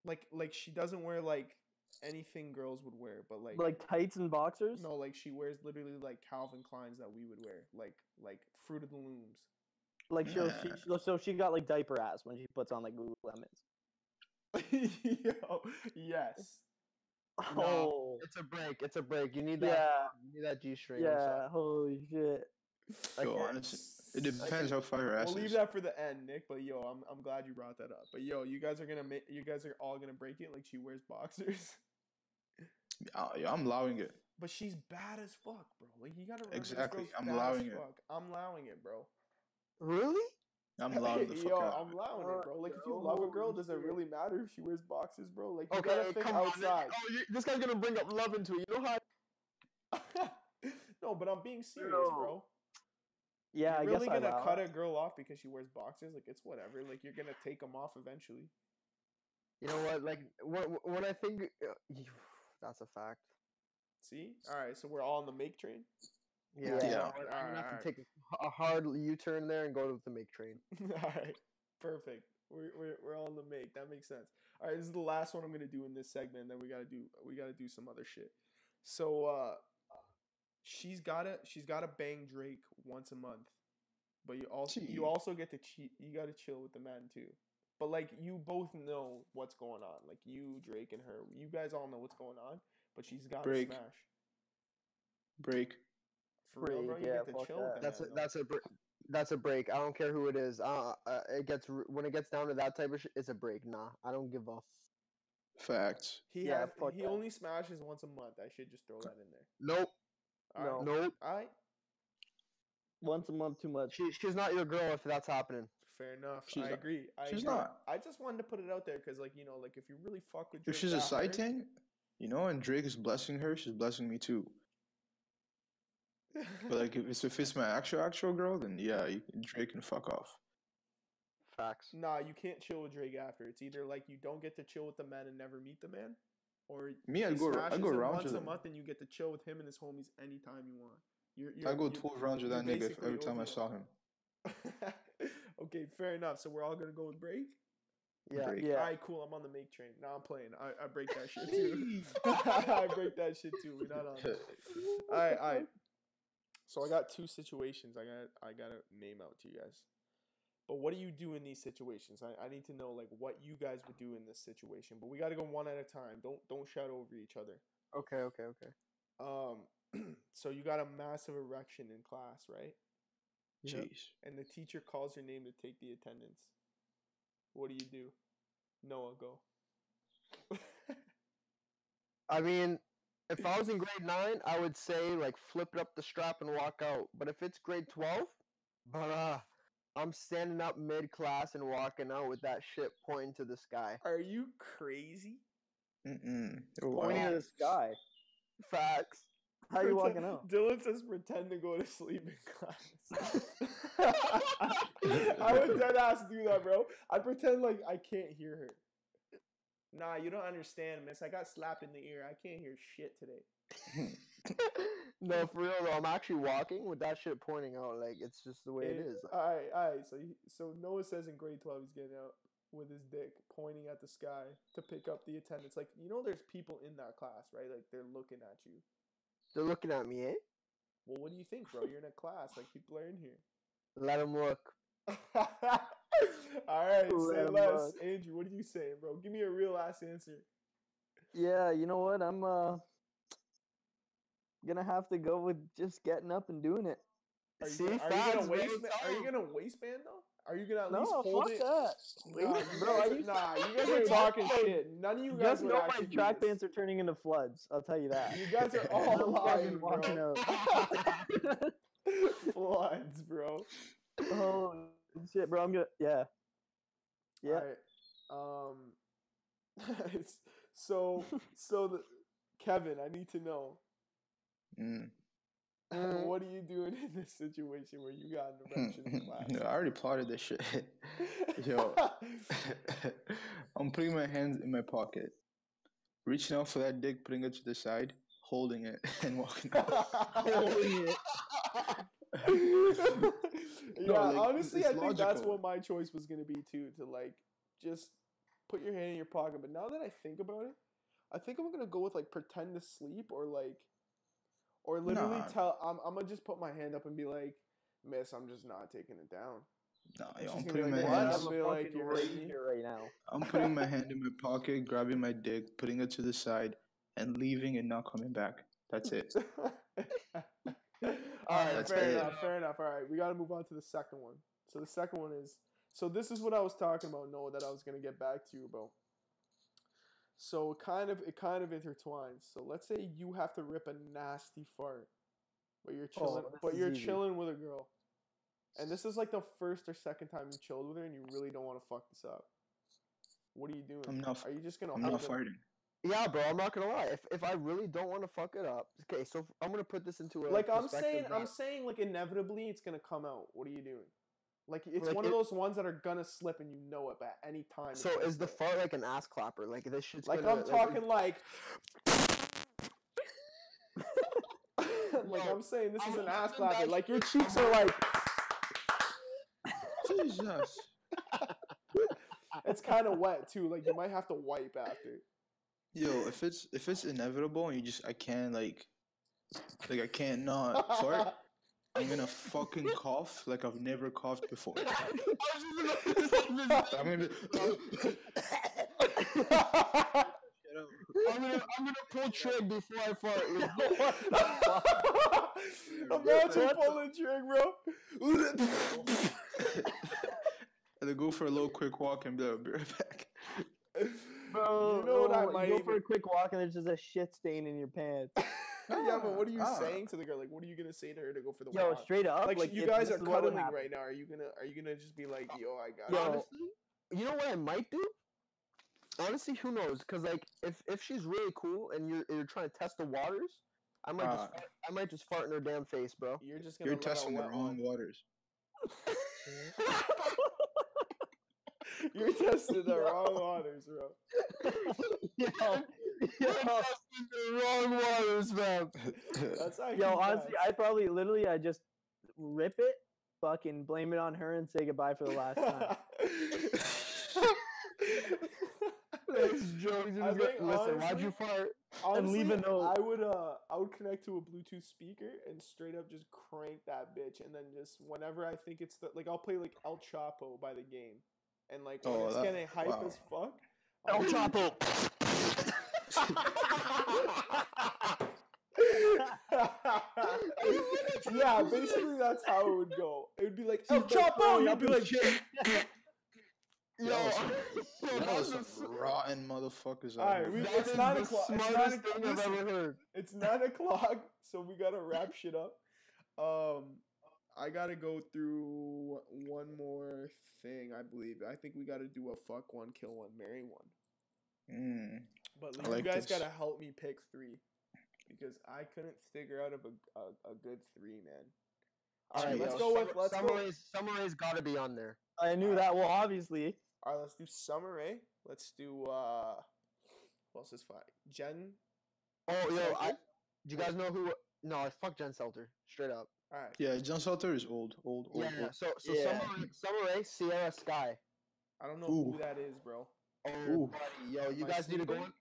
Like like she doesn't wear like anything girls would wear, but like Like tights and boxers. no, like she wears literally like Calvin Kleins that we would wear, like like Fruit of the Looms. Like she'll, she, Nah. she'll- so she got like diaper ass when she puts on like Lululemons. Yo, yes. No, Oh, It's a break. It's a break. You need that. yeah, You need that G string. yeah. Holy shit. Yo, Okay. honestly, it depends how far your ass We'll leave that for the end, Nick. But yo, I'm I'm glad you brought that up. But yo, you guys are gonna make you guys are all gonna break it like she wears boxers. Uh, yo, I'm allowing it. But she's bad as fuck, bro. Like you gotta remember exactly. I'm allowing it. Fuck. I'm allowing it, bro. Really? I'm allowing the fuck Yo, out. of I'm it. allowing it, bro. Like if you love a girl, does it really matter if she wears boxes, bro? Like you Okay, gotta think come on. outside. Oh, you, this guy's gonna bring up love into it. You know how? no, but I'm being serious, bro. Yeah, I you're really guess gonna allow cut a girl off because she wears boxes? Like it's whatever. Like you're gonna take them off eventually. You know what? Like what? What I think uh, that's a fact. See? All right, so we're all on the make train. Yeah. Yeah. Yeah. I'm gonna have Alright. to take a, a hard U-turn there and go to the make train. all right, perfect. We're, we're we're all in the make. That makes sense. All right, this is the last one I'm gonna do in this segment. Then we gotta do we gotta do some other shit. So uh, she's gotta she's gotta bang Drake once a month, but you also Gee. you also get to cheat. You gotta chill with the man too. But like you both know what's going on. Like you, Drake, and her. You guys all know what's going on. But she's got to smash. Break. For real, bro. You yeah, get to chill that. That's a, that's a br- that's a break. I don't care who it is. Uh, uh, it gets r- when it gets down to that type of shit. It's a break. Nah, I don't give a. F- Facts. He Yeah, has, he that. only smashes once a month. I should just throw that in there. nope. All right. No. Nope. All right. Once a month, too much. She, she's not your girl if that's happening. Fair enough. She's I not- agree. I she's agree. not. I just wanted to put it out there because, like, you know, like if you really fuck with Drake If she's a side hard- thing, you know, and Drake is blessing her, she's blessing me too. But like, if it's, if it's my actual actual girl, then yeah, you, Drake can fuck off. Facts. nah, you can't chill with Drake after. It's either like you don't get to chill with the man and never meet the man, or Me, he I'd go- I'd smashes go him rounds once a month and you get to chill with him and his homies anytime you want. You're, you're, I go 12 rounds with that nigga every time I saw him. okay, fair enough. So we're all gonna go with break. Yeah. Break. Yeah. All right, cool. I'm on the make train. Now I'm playing. I, I break that shit too. I break that shit too. We're not on. that. All right, all right. So I got two situations I got I gotta name out to you guys. But what do you do in these situations? I, I need to know like what you guys would do in this situation. But we gotta go one at a time. Don't don't shout over each other. Okay, okay, okay. Um so you got a massive erection in class, right? Yeah. Jeez. And the teacher calls your name to take the attendance. What do you do? Noah, go. I mean, if I was in grade nine, I would say like flip it up the strap and walk out. But if it's grade twelve, bruh, I'm standing up mid class and walking out with that shit pointing to the sky. Are you crazy? Mm-mm. Oh, Pointing wow. to the sky. Facts. How are you Pretend- walking out? Dylan says pretend to go to sleep in class. I would dead ass do that, bro. I pretend like I can't hear her. Nah, you don't understand, miss. I got slapped in the ear. I can't hear shit today. no, for real though, I'm actually walking with that shit pointing out. Like it's just the way it is. All right, all right. So, he, so Noah says in grade twelve he's getting out with his dick pointing at the sky to pick up the attendance. Like you know, there's people in that class, right? Like they're looking at you. They're looking at me, eh? Well, what do you think, bro? You're in a class. Like people are in here. Let them look. All right, say Let 'em less. look. Andrew, what are you saying, bro? Give me a real ass answer. Yeah, you know what? I'm uh gonna have to go with just getting up and doing it. Are you, See, gonna, are you gonna waistband? Are you gonna waistband though? Are you gonna at No, least hold fuck it? that. Nah, you Bro, I guys, are- used nah, you guys are talking shit. None of you guys Just know my actually do track this. pants are turning into floods. I'll tell you that. You guys are all of lying, are walking bro. out. Floods, bro. oh shit, bro! I'm gonna yeah. Yeah. Alright, Um. it's- so so the Kevin, I need to know Mm. What are you doing in this situation where you got an erection in class? I already plotted this shit. Yo. I'm putting my hands in my pocket, reaching out for that dick, putting it to the side, holding it, and walking out. Yeah, like, honestly, I it's think that's what my choice was gonna be too. To like just put your hand in your pocket. But now that I think about it, I think I'm gonna go with like pretend to sleep or like, or literally Nah. tell. I'm I'm gonna just put my hand up and be like, Miss, I'm just not taking it down. Nah, I'm putting like, What? "What?" hands. I'm I'm a be like, fucking "You're lady right." here right now. I'm putting my hand in my pocket, grabbing my dick, putting it to the side, and leaving and not coming back. That's it. All right, That's fair it. enough, fair enough. All right, we got to move on to the second one. So the second one is so this is what I was talking about, Noah, that I was gonna get back to you about. So it kind of it kind of intertwines. So let's say you have to rip a nasty fart, but you're Oh, chilling, this but you're easy. chilling with a girl, and this is like the first or second time you chilled with her, and you really don't want to fuck this up. What are you doing? I'm not. Are you just gonna I'm hold not it- farting. Yeah, bro. I'm not gonna lie. If if I really don't want to fuck it up, okay. So I'm gonna put this into a like I'm perspective saying, I'm saying like inevitably it's gonna come out. What are you doing? Like it's Like, one of those ones that are gonna slip and you know it at any time. So is the slip. fart like an ass clapper? Like this shit's like gonna, I'm talking like like Yo, I'm saying this is I'm an ass clapper. that Like your cheeks are like Jesus. it's kind of wet too. Like you might have to wipe after. Yo, if it's if it's inevitable and you just I can't like like I can't not fart, I'm gonna fucking cough like I've never coughed before. I'm gonna I'm gonna I'm gonna pull trig before I fart. Let's go. Imagine pulling trig, bro. and then go for a little quick walk and be like, be right back. Bro, You know what I oh, might go for a quick walk and there's just a shit stain in your pants. yeah, but what are you Ah. saying to the girl? Like, what are you gonna say to her to go for the Yo, walk? straight up, like, like, you guys are is what would cuddling right now. Are you gonna are you gonna just be like, yo, I got Yo, it? Honestly, you know what I might do? Honestly, who knows? Cause like if if she's really cool and you're you're trying to test the waters, I might just Ah. fart, I might just fart in her damn face, bro. You're just gonna You're testing the wrong one. waters." You're testing the wrong waters, bro. yo, You're testing the wrong waters, man. That's actually yo, honestly. I probably literally I just rip it, fucking blame it on her, and say goodbye for the last time. That's jokes. He I was gonna- Listen, why'd you fart? Honestly, leave a note. I would uh I would connect to a Bluetooth speaker and straight up just crank that bitch and then just whenever I think it's the like I'll play like El Chapo by the game. And like when Oh, it's that- getting hype wow. as fuck. El I'll- Chapo. yeah, basically that's how it would go. It would be like El He's like Chapo, throwing you'd be like shit. Yo, Y'all some- yo, Y'all that's some the s- rotten motherfuckers Alright, we- it's is nine o'clock- it's nine smartest o'clock- thing I've listen. ever heard. It's nine o'clock, so we gotta wrap shit up. Um, I gotta go through one more thing. I believe. I think we gotta do a fuck one, kill one, marry one. Mm. But I you guys this. gotta help me pick three, because I couldn't figure out of a a, a good three, man. All right, Alright, let's yo, go with Summer- let's go. Summer Rae's, Summeray's gotta be on there. I knew that. Well, obviously. All right, let's do Summer Rae. Let's do uh, who else is fine? Jen. Oh, yo, I, do you guys know who? No, fuck Jen Selter, straight up. All right. Yeah, John Salter is old, old, old. Yeah, yeah. old. So, so Yeah. Summer, Summer Sierra Sky. I don't know Ooh. who that is, bro. Oh, Ooh. buddy, yo, you Am I guys need to go sleeping?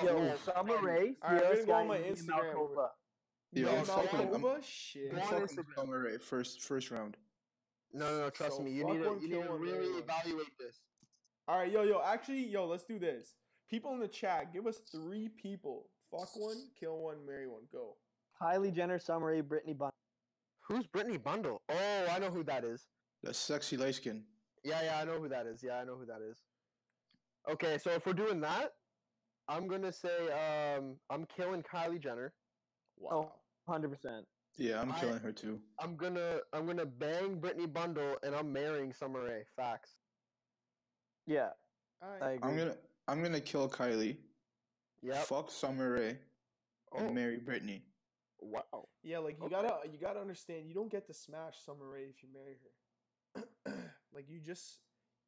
on. Yo, yo, Summer buddy, Rae, Alright, I'm Sierra gonna go on Sky, my and Nina Instagram. Malkova. Yo, Nina I'm fucking- I'm- Malkova? Shit. Go on Fucking Instagram. Summer Rae, first, first round. No, no, no. Trust So me. You fuck need to, one, you kill need to one, marry really one. evaluate this. All right, yo, yo. Actually, yo, let's do this. People in the chat, give us three people. Fuck one, kill one, marry one. Go. Kylie Jenner, Summer Rae, Brittany Bun. Who's Brittany Bundle? Oh, I know who that is. That sexy light skin. Yeah, yeah, I know who that is. Yeah, I know who that is. Okay, so if we're doing that, I'm gonna say um I'm killing Kylie Jenner. Wow. 100%. Yeah, I'm I- killing her too. I'm gonna I'm gonna bang Brittany Bundle and I'm marrying Summer Rae. Facts. Yeah, All I agree. I'm gonna, I'm gonna kill Kylie. Yep. Fuck Summer Rae. And Oh. marry Britney. Wow. Yeah, like you Okay. gotta, you gotta understand. You don't get to smash Summer Rae if you marry her. like you just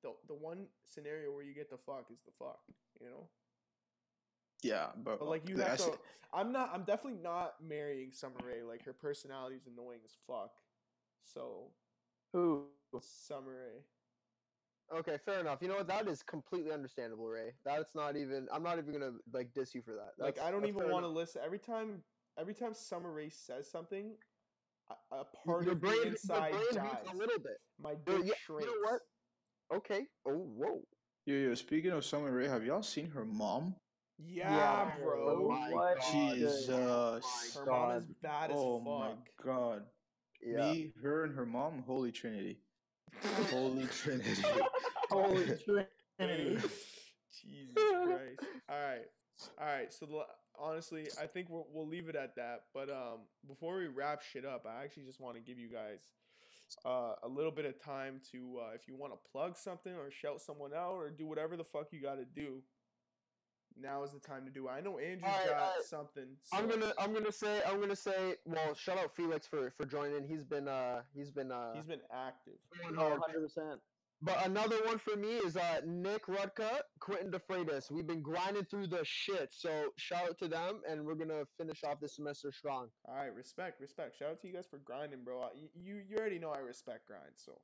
the the one scenario where you get the fuck is the fuck. You know. Yeah, but, But like you have to. I'm not. I'm definitely not marrying Summer Rae. Like her personality is annoying as fuck. So Who? Summer Rae. Okay, fair enough. You know what? That is completely understandable, Ray. That's not even. I'm not even gonna like diss you for that. Like I don't even want to enough. listen. Every time, every time Summer Rae says something, a, a part Your of brain, the your inside brain dies. a little bit. My Yo, dick yeah, you shrinks. know what? Okay. Oh, whoa. Yo, yo, speaking of Summer Rae, have y'all seen her mom? Yeah, Yeah, bro. Oh my What? God. Jesus. Her mom is oh bad oh as fuck. Oh my god. Yeah. Me, her, and her mom, holy trinity. Holy trinity. Holy Trinity. Jesus Christ. All right. All right. So the, honestly, I think we'll, we'll leave it at that. But um, before we wrap shit up, I actually just want to give you guys uh, a little bit of time to, uh, if you want to plug something or shout someone out or do whatever the fuck you got to do. Now is the time to do it. I know Andrew's Alright, got alright. something. I'm gonna I'm gonna say I'm gonna say well shout out Felix for for joining. He's been uh he's been uh He's been active. going Oh, hard. 100%. But another one for me is uh Nick Rudka, Quentin DeFreitas. We've been grinding through the shit. So shout out to them and we're gonna finish off this semester strong. All right, respect, respect. Shout out to you guys for grinding, bro. You you already know I respect grind, so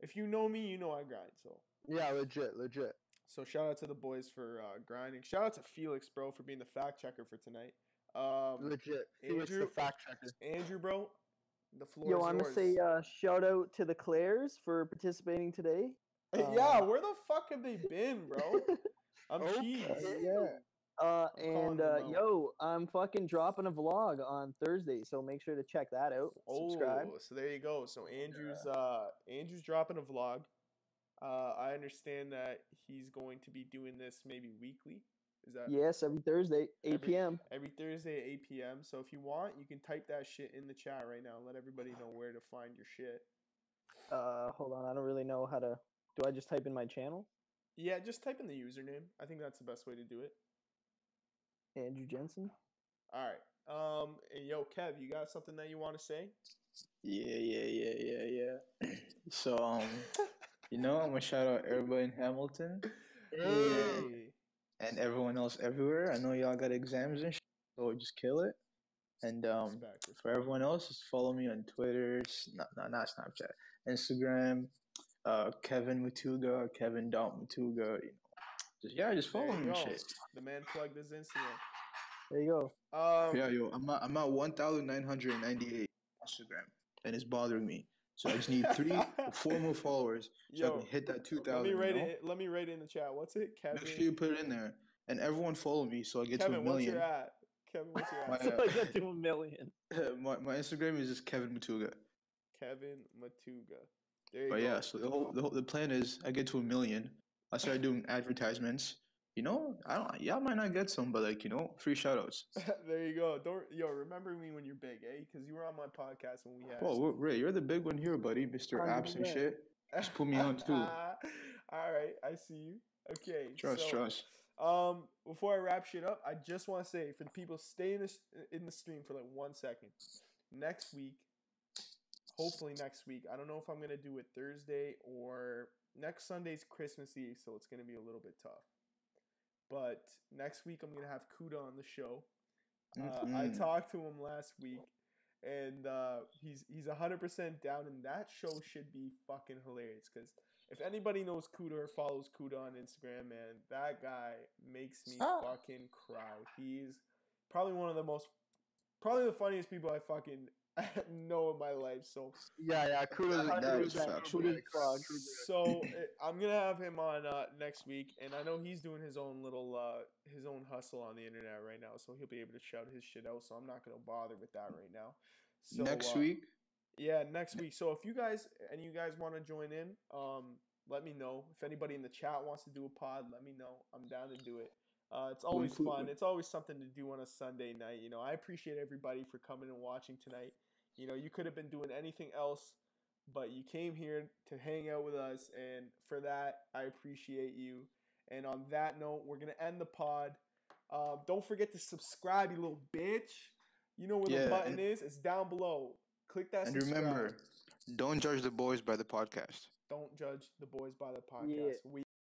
if you know me, you know I grind. So Yeah, legit, legit. so shout out to the boys for uh, grinding. Shout out to Felix, bro, for being the fact checker for tonight. Um, Legit. Felix the Andrew- fact checker. Andrew, bro, the floor Yo, is I'm yours. gonna say uh, shout out to the Claires for participating today. Hey, yeah, uh, where the fuck have they been, bro? I'm Okay. cheese. yeah. Uh, and uh, yo, I'm fucking dropping a vlog on Thursday, so make sure to check that out. Subscribe. Oh, so there you go. So Andrew's uh Andrew's dropping a vlog. Uh, I understand that he's going to be doing this maybe weekly. Is that Yes, every Thursday, 8 Every- p.m. every Thursday at 8 p.m. So if you want, you can type that shit in the chat right now let everybody know where to find your shit. Uh, hold on, I don't really know how to. Do I just type in my channel? Yeah, just type in the username. I think that's the best way to do it. Andrew Jensen. All right. Um, and yo, Kev, you got something that you want to say? Yeah, yeah, yeah, yeah, yeah. So, um, you know, I'm gonna shout out everybody in Hamilton Hey. And everyone else everywhere. I know y'all got exams and shit, so just kill it. And um, Respect, for everyone else, just follow me on Twitter, not not, not Snapchat, Instagram, uh, Kevin Matuga, Kevin Dot Matuga. You know, Just, yeah, just follow and shit. The man plugged his Instagram. There you go. Um, Yeah, yo, I'm at, I'm at 1,998 Instagram, and it's bothering me. So I just need three or four more followers so I can hit that let 2,000. me you write know? it. Let me write it in the chat. What's it, Kevin? Make sure you put it in there, and everyone follow me so I get Kevin, to a million. what's million. your at? Kevin, what's your My, at? So uh, I get to a million. my, my Instagram is just Kevin Matuga. Kevin Matuga. There you go. But go. yeah, so the whole, the whole the plan is I get to a million. I start doing advertisements. You know, I don't. Y'all might not get some, but like you know, free shoutouts. there you go. Don't yo remember me when you're big, eh? Because you were on my podcast when we had. Whoa, Ray, you're the big one here, buddy, Mister Apps and shit. just put me on too. All right, I see you. Okay. Trust, so, trust. Um, before I wrap shit up, I just want to say for the people stay in this in the stream for like one second. Next week, hopefully next week. I don't know if I'm gonna do it Thursday or next Sunday's Christmas Eve, so it's gonna be a little bit tough. But next week I'm gonna have Kuda on the show. Uh, I Mhm. talked to him last week, and uh, he's he's hundred percent down, and that show should be fucking hilarious. Because if anybody knows Kuda or follows Kuda on Instagram, man, that guy makes me Oh. fucking cry. He's probably one of the most, probably the funniest people I fucking know in my life. So Yeah, yeah. Kudos, That kudos, is that- factual. kudos, kudos. so I'm gonna have him on uh, next week, and I know he's doing his own little uh, his own hustle on the internet right now, so he'll be able to shout his shit out. So I'm not gonna bother with that right now. So, Next uh, week, yeah, next week. So if you guys and you guys want to join in, um, let me know. If anybody in the chat wants to do a pod, let me know. I'm down to do it. Uh, it's always fun. It's always something to do on a Sunday night. You know, I appreciate everybody for coming and watching tonight. You know, you could have been doing anything else, but you came here to hang out with us, and for that, I appreciate you. And on that note, we're gonna end the pod. Um, don't forget to subscribe, you little bitch. You know where Yeah, the button and- is? It's down below. Click that. Subscribe. And subscribe. remember, don't judge the boys by the podcast. don't judge the boys by the podcast. We